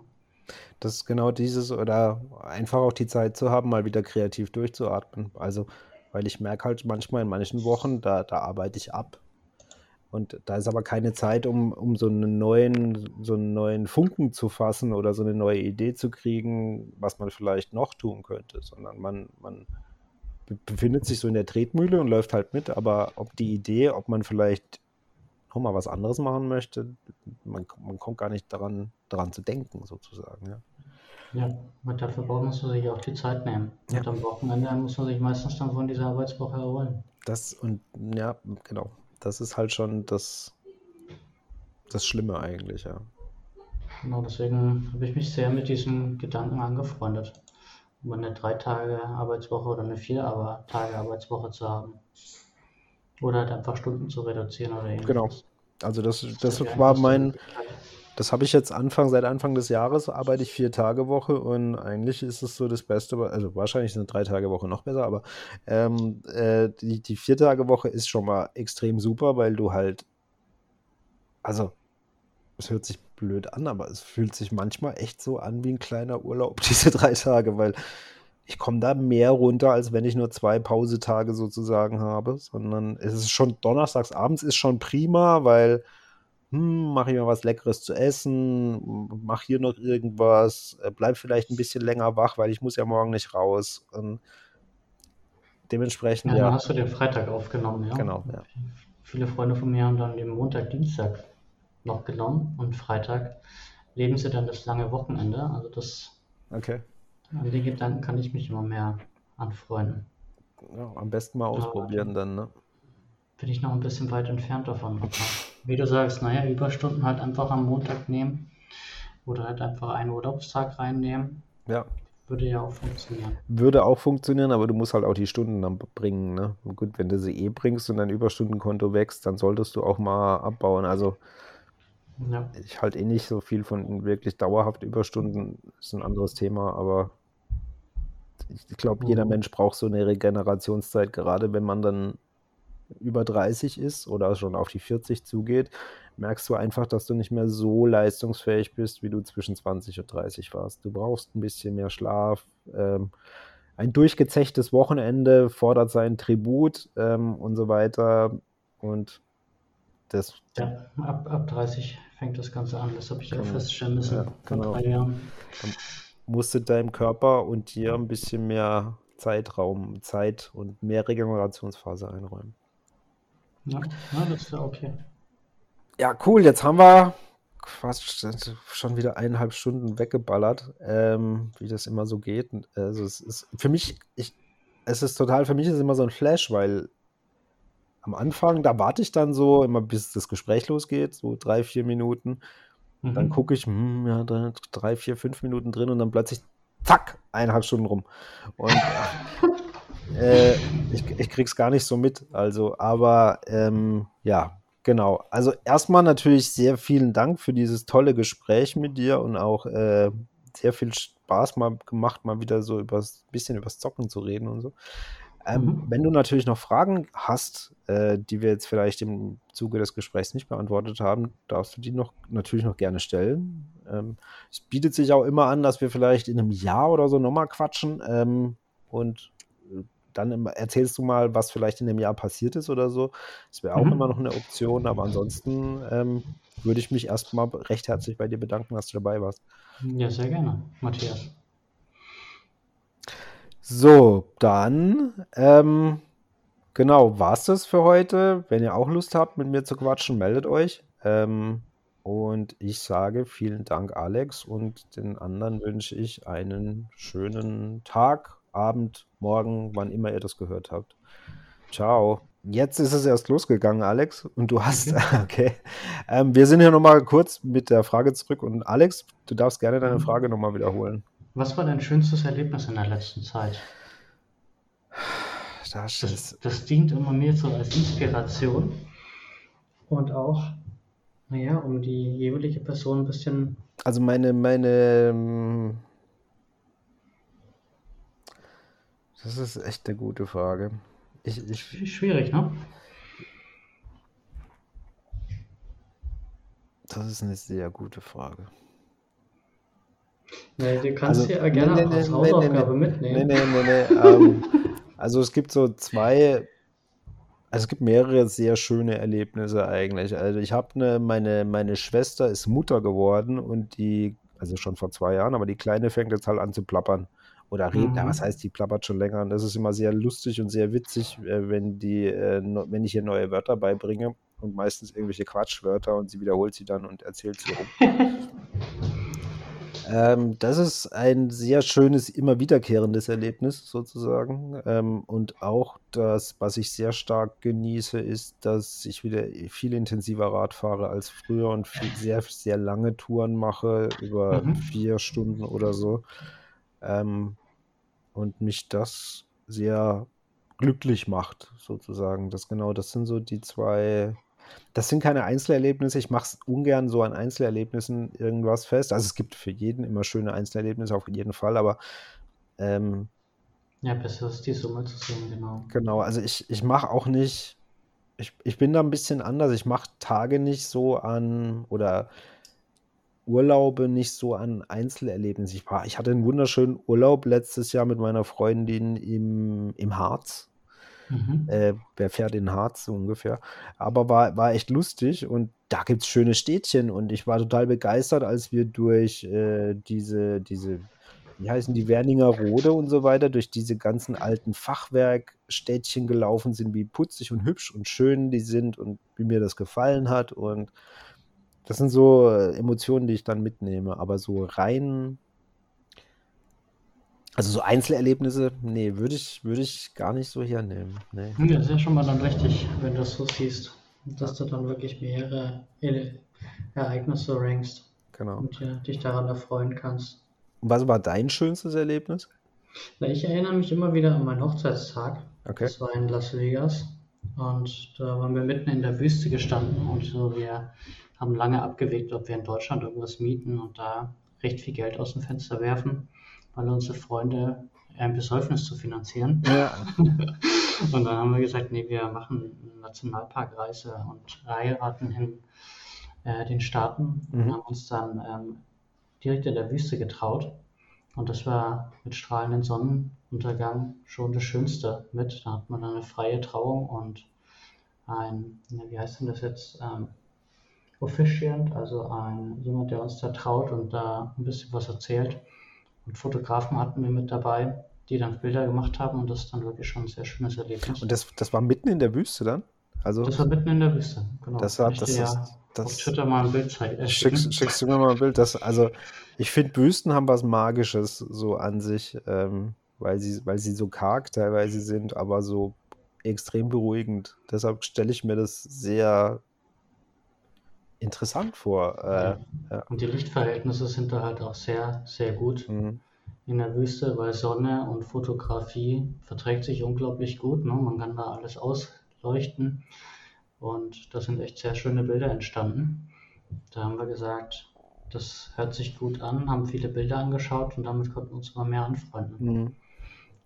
Das ist genau dieses oder einfach auch die Zeit zu haben, mal wieder kreativ durchzuatmen. Also, weil ich merke halt manchmal in manchen Wochen, da, da arbeite ich ab. Und da ist aber keine Zeit, um, um so einen neuen, so einen neuen Funken zu fassen oder so eine neue Idee zu kriegen, was man vielleicht noch tun könnte, sondern man, man befindet sich so in der Tretmühle und läuft halt mit, aber ob die Idee, ob man vielleicht noch mal was anderes machen möchte, man, man kommt gar nicht daran, daran zu denken, sozusagen. Ja. Ja, und dafür braucht man sich auch die Zeit nehmen. Ja. Und am Wochenende muss man sich meistens dann von dieser Arbeitswoche erholen. Das und ja, genau. Das ist halt schon das, das Schlimme eigentlich, ja. Genau, deswegen habe ich mich sehr mit diesem Gedanken angefreundet, um eine drei Tage Arbeitswoche oder eine vier Tage Arbeitswoche zu haben. Oder halt einfach Stunden zu reduzieren oder ähnliches. Genau. Also das, das, das war mein, das habe ich jetzt Anfang, seit Anfang des Jahres arbeite ich vier Tage Woche und eigentlich ist es so das Beste, also wahrscheinlich sind drei Tage Woche noch besser, aber ähm, äh, die, die vier Tage Woche ist schon mal extrem super, weil du halt, also es hört sich blöd an, aber es fühlt sich manchmal echt so an wie ein kleiner Urlaub, diese drei Tage, weil ich komme da mehr runter, als wenn ich nur zwei Pausetage sozusagen habe, sondern es ist schon donnerstags abends ist schon prima, weil hm, mache ich mal was Leckeres zu essen, mach hier noch irgendwas, äh, bleib vielleicht ein bisschen länger wach, weil ich muss ja morgen nicht raus. Und dementsprechend, ja. ja. Dann hast du den Freitag aufgenommen, ja. Genau, ja. Viele Freunde von mir haben dann den Montag, Dienstag noch genommen und Freitag leben sie dann das lange Wochenende. Also das. Okay. An den Gedanken kann ich mich immer mehr anfreunden. Ja, am besten mal ausprobieren Aber, dann, ne? Bin ich noch ein bisschen weit entfernt davon. Wie du sagst, naja, Überstunden halt einfach am Montag nehmen oder halt einfach einen Urlaubstag reinnehmen. Ja. Würde ja auch funktionieren. Würde auch funktionieren, aber du musst halt auch die Stunden dann bringen. Ne? Und gut, wenn du sie eh bringst und dein Überstundenkonto wächst, dann solltest du auch mal abbauen. Also ja. ich halte eh nicht so viel von wirklich dauerhaft Überstunden. Ist ein anderes Thema, aber ich glaube, jeder mhm. Mensch braucht so eine Regenerationszeit, gerade wenn man dann über 30 ist oder schon auf die 40 zugeht, merkst du einfach, dass du nicht mehr so leistungsfähig bist, wie du zwischen 20 und 30 warst. Du brauchst ein bisschen mehr Schlaf. Ähm, ein durchgezechtes Wochenende fordert seinen Tribut ähm, und so weiter. Und das. Ja, ab, ab 30 fängt das Ganze an. Das habe ich auch feststellen müssen. Ja, genau. drei Jahren. Dann musst du deinem Körper und dir ein bisschen mehr Zeitraum, Zeit und mehr Regenerationsphase einräumen. Ja, ja das ist ja okay. Ja, cool. Jetzt haben wir fast schon wieder eineinhalb Stunden weggeballert, ähm, wie das immer so geht. Also es ist für mich, ich, es ist total, für mich ist es immer so ein Flash, weil am Anfang, da warte ich dann so, immer bis das Gespräch losgeht, so drei, vier Minuten. Mhm. Dann gucke ich, hm, ja, drei, vier, fünf Minuten drin und dann plötzlich, zack, eineinhalb Stunden rum. Und Äh, ich, ich krieg's gar nicht so mit. Also, aber ähm, ja, genau. Also erstmal natürlich sehr vielen Dank für dieses tolle Gespräch mit dir und auch äh, sehr viel Spaß mal gemacht, mal wieder so ein bisschen übers Zocken zu reden und so. Ähm, mhm. Wenn du natürlich noch Fragen hast, äh, die wir jetzt vielleicht im Zuge des Gesprächs nicht beantwortet haben, darfst du die noch natürlich noch gerne stellen. Ähm, es bietet sich auch immer an, dass wir vielleicht in einem Jahr oder so nochmal quatschen ähm, und dann erzählst du mal, was vielleicht in dem Jahr passiert ist oder so. Das wäre auch mhm. immer noch eine Option, aber ansonsten ähm, würde ich mich erstmal recht herzlich bei dir bedanken, dass du dabei warst. Ja, sehr gerne, Matthias. So, dann, ähm, genau, war es das für heute. Wenn ihr auch Lust habt, mit mir zu quatschen, meldet euch. Ähm, und ich sage vielen Dank, Alex, und den anderen wünsche ich einen schönen Tag Abend, Morgen, wann immer ihr das gehört habt. Ciao. Jetzt ist es erst losgegangen, Alex, und du hast, okay. Ähm, wir sind hier nochmal kurz mit der Frage zurück und Alex, du darfst gerne deine mhm. Frage nochmal wiederholen. Was war dein schönstes Erlebnis in der letzten Zeit? Das, das, das dient immer mir so als Inspiration und auch, naja, um die jeweilige Person ein bisschen. Also meine, meine Das ist echt eine gute Frage. Ich, ich, Schwierig, ne? Das ist eine sehr gute Frage. Nee, du kannst also, ja gerne nee, nee, als Hausaufgabe nee, mitnehmen. Nee, nee, nee, nee. ähm, also es gibt so zwei, also es gibt mehrere sehr schöne Erlebnisse eigentlich. Also ich habe eine, meine, meine Schwester ist Mutter geworden und die, also schon vor zwei Jahren, aber die Kleine fängt jetzt halt an zu plappern. Oder reden, mhm. was heißt, die plappert schon länger und das ist immer sehr lustig und sehr witzig, äh, wenn die, äh, wenn ich ihr neue Wörter beibringe und meistens irgendwelche Quatschwörter und sie wiederholt sie dann und erzählt sie rum. ähm, das ist ein sehr schönes, immer wiederkehrendes Erlebnis sozusagen. Ähm, und auch das, was ich sehr stark genieße, ist, dass ich wieder viel intensiver Rad fahre als früher und viel, sehr, sehr lange Touren mache, über mhm. vier Stunden oder so. Ähm, und mich das sehr glücklich macht, sozusagen. Das genau, das sind so die zwei das sind keine Einzelerlebnisse. Ich mache es ungern so an Einzelerlebnissen irgendwas fest. Also es gibt für jeden immer schöne Einzelerlebnisse, auf jeden Fall, aber ähm, ja, besser ist die Summe zu sehen, genau. Genau, also ich, ich mache auch nicht, ich, ich bin da ein bisschen anders. Ich mache Tage nicht so an oder Urlaube nicht so an Einzelerlebnisse. Ich, war, ich hatte einen wunderschönen Urlaub letztes Jahr mit meiner Freundin im, im Harz. Mhm. Äh, wer fährt in Harz so ungefähr? Aber war, war echt lustig und da gibt es schöne Städtchen und ich war total begeistert, als wir durch äh, diese, diese, wie heißen die, Werninger Rode und so weiter, durch diese ganzen alten Fachwerkstädtchen gelaufen sind, wie putzig und hübsch und schön die sind und wie mir das gefallen hat und das sind so äh, Emotionen, die ich dann mitnehme, aber so rein also so Einzelerlebnisse, nee, würde ich, würde ich gar nicht so hernehmen. Nee. Ja, das ist ja schon mal dann richtig, wenn du das so siehst, dass du dann wirklich mehrere Ereignisse rankst genau. und ja, dich daran erfreuen kannst. Und was war dein schönstes Erlebnis? Na, ich erinnere mich immer wieder an meinen Hochzeitstag. Okay. Das war in Las Vegas und da waren wir mitten in der Wüste gestanden und so, wir haben lange abgewegt, ob wir in Deutschland irgendwas mieten und da recht viel Geld aus dem Fenster werfen weil unsere Freunde ein Besäufnis zu finanzieren. Ja. und dann haben wir gesagt, nee, wir machen eine Nationalparkreise und heiraten in äh, den Staaten mhm. und haben uns dann ähm, direkt in der Wüste getraut. Und das war mit strahlendem Sonnenuntergang schon das Schönste mit. Da hat man eine freie Trauung und ein, wie heißt denn das jetzt, ähm, Officiant, also ein, jemand, der uns da traut und da ein bisschen was erzählt. Und Fotografen hatten wir mit dabei, die dann Bilder gemacht haben und das ist dann wirklich schon ein sehr schönes Erlebnis. Und das, das war mitten in der Wüste dann? Also, das war mitten in der Wüste, genau. Das hat, das ja das, auf Twitter mal ein Bild zeigen. Schickst, schickst, du mir mal ein Bild? Das, also, ich finde, Wüsten haben was Magisches so an sich, ähm, weil, sie, weil sie so karg teilweise sind, aber so extrem beruhigend. Deshalb stelle ich mir das sehr interessant vor. Äh, ja. Und die Lichtverhältnisse sind da halt auch sehr, sehr gut mhm. in der Wüste, weil Sonne und Fotografie verträgt sich unglaublich gut. Ne? Man kann da alles ausleuchten und da sind echt sehr schöne Bilder entstanden. Da haben wir gesagt, das hört sich gut an, haben viele Bilder angeschaut und damit konnten wir uns immer mehr anfreunden. Mhm.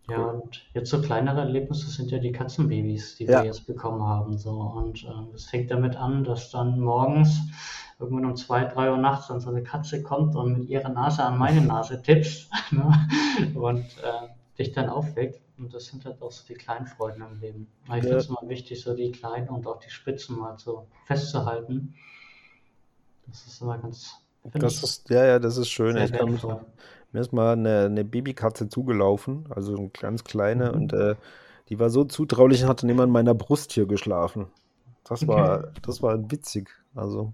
Ja, und jetzt so kleinere Erlebnisse sind ja die Katzenbabys, die ja. wir jetzt bekommen haben. So. Und äh, es fängt damit an, dass dann morgens irgendwann um zwei, drei Uhr nachts dann so eine Katze kommt und mit ihrer Nase an meine Nase tippst ne? und äh, dich dann aufweckt. Und das sind halt auch so die kleinen Freuden im Leben. Ich ja. finde es immer wichtig, so die kleinen und auch die Spitzen mal so festzuhalten. Das ist immer ganz. Das ist, ja, ja, das ist schön. Ich kann, mich, mir ist mal eine, eine Babykatze zugelaufen, also eine ganz kleine, mhm. und äh, die war so zutraulich und hatte neben meiner Brust hier geschlafen. Das war, okay. das war witzig. Also,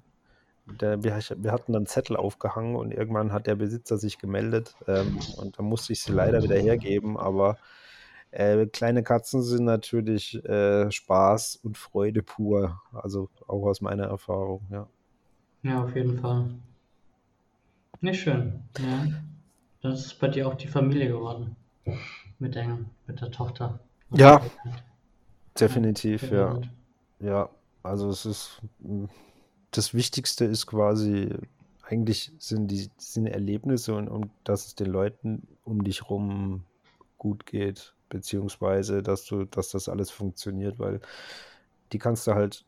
der, wir, wir, hatten dann Zettel aufgehangen und irgendwann hat der Besitzer sich gemeldet ähm, und da musste ich sie leider wieder hergeben, aber äh, kleine Katzen sind natürlich äh, Spaß und Freude pur. Also auch aus meiner Erfahrung, ja. Ja, auf jeden Fall. Nicht schön. Ja. Das ist bei dir auch die Familie geworden. Mit der, mit der Tochter. Ja, definitiv, ja. Ja, also es ist das Wichtigste ist quasi, eigentlich sind die sind Erlebnisse und, und dass es den Leuten um dich rum gut geht, beziehungsweise dass du, dass das alles funktioniert, weil die kannst du halt,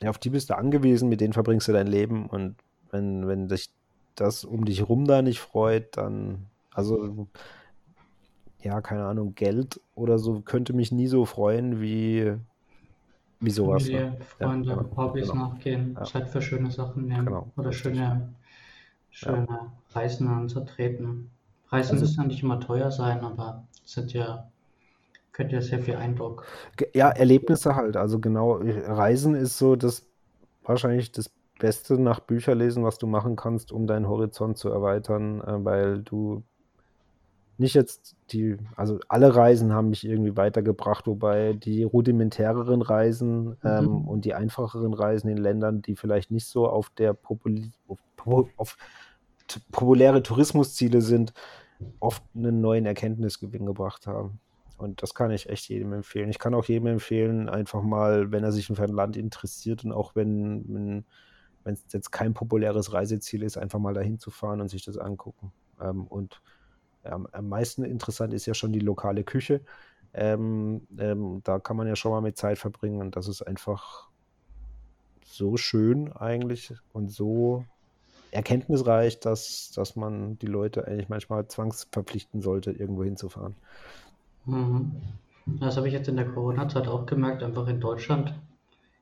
ja, auf die bist du angewiesen, mit denen verbringst du dein Leben und wenn, wenn dich das um dich rum da nicht freut, dann, also, ja, keine Ahnung, Geld oder so könnte mich nie so freuen wie, wie sowas. Familie, ne? Freunde, ja, genau, Hobbys genau. nachgehen, ja. Zeit für schöne Sachen nehmen genau. oder schöne, schöne ja. Reisen anzutreten, Reisen also, müssen ja nicht immer teuer sein, aber sind ja, könnte ja sehr viel Eindruck. Ja, Erlebnisse halt. Also genau, Reisen ist so das wahrscheinlich das Beste nach Bücherlesen, was du machen kannst, um deinen Horizont zu erweitern, äh, weil du nicht jetzt die, also alle Reisen haben mich irgendwie weitergebracht, wobei die rudimentäreren Reisen ähm, mhm. und die einfacheren Reisen in Ländern, die vielleicht nicht so auf der Popul auf, auf populäre Tourismusziele sind, oft einen neuen Erkenntnisgewinn gebracht haben. Und das kann ich echt jedem empfehlen. Ich kann auch jedem empfehlen, einfach mal, wenn er sich für ein Land interessiert und auch wenn, wenn wenn es jetzt kein populäres Reiseziel ist, einfach mal dahin zu fahren und sich das angucken. Ähm, und ähm, am meisten interessant ist ja schon die lokale Küche. Ähm, ähm, da kann man ja schon mal mit Zeit verbringen und das ist einfach so schön eigentlich und so erkenntnisreich, dass, dass man die Leute eigentlich manchmal zwangsverpflichten sollte, irgendwo hinzufahren. Mhm. Das habe ich jetzt in der Corona-Zeit auch gemerkt. Einfach in Deutschland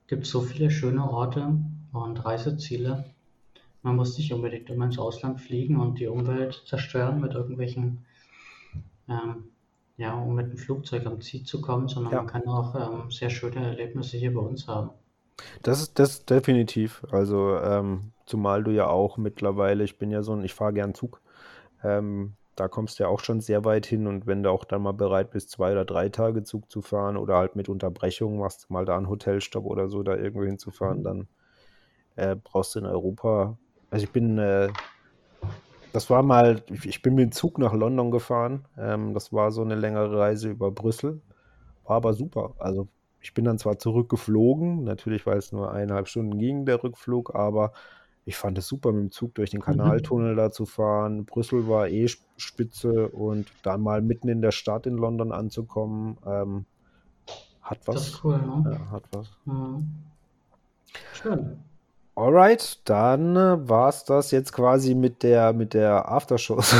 gibt es so viele schöne Orte und Reiseziele. Man muss nicht unbedingt immer ins Ausland fliegen und die Umwelt zerstören mit irgendwelchen, ähm, ja, um mit dem Flugzeug am Ziel zu kommen, sondern ja. man kann auch ähm, sehr schöne Erlebnisse hier bei uns haben. Das ist das definitiv. Also ähm, zumal du ja auch mittlerweile, ich bin ja so ein, ich fahre gern Zug. Ähm, da kommst du ja auch schon sehr weit hin und wenn du auch dann mal bereit bist, zwei oder drei Tage Zug zu fahren oder halt mit Unterbrechung machst, mal da einen Hotelstopp oder so da irgendwo hinzufahren, mhm. dann äh, brauchst du in Europa also ich bin, äh, das war mal, ich bin mit dem Zug nach London gefahren. Ähm, das war so eine längere Reise über Brüssel. War aber super. Also ich bin dann zwar zurückgeflogen, natürlich, weil es nur eineinhalb Stunden ging, der Rückflug, aber ich fand es super, mit dem Zug durch den mhm. Kanaltunnel mhm. da zu fahren. Brüssel war eh spitze und dann mal mitten in der Stadt in London anzukommen, ähm, hat was. Das ist cool, ne? Ja, hat was. Mhm. Schön. Alright, dann äh, war es das jetzt quasi mit der, mit der Aftershow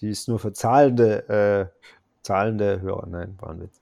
Die ist nur für zahlende, äh, zahlende Hörer. Nein, war ein Witz.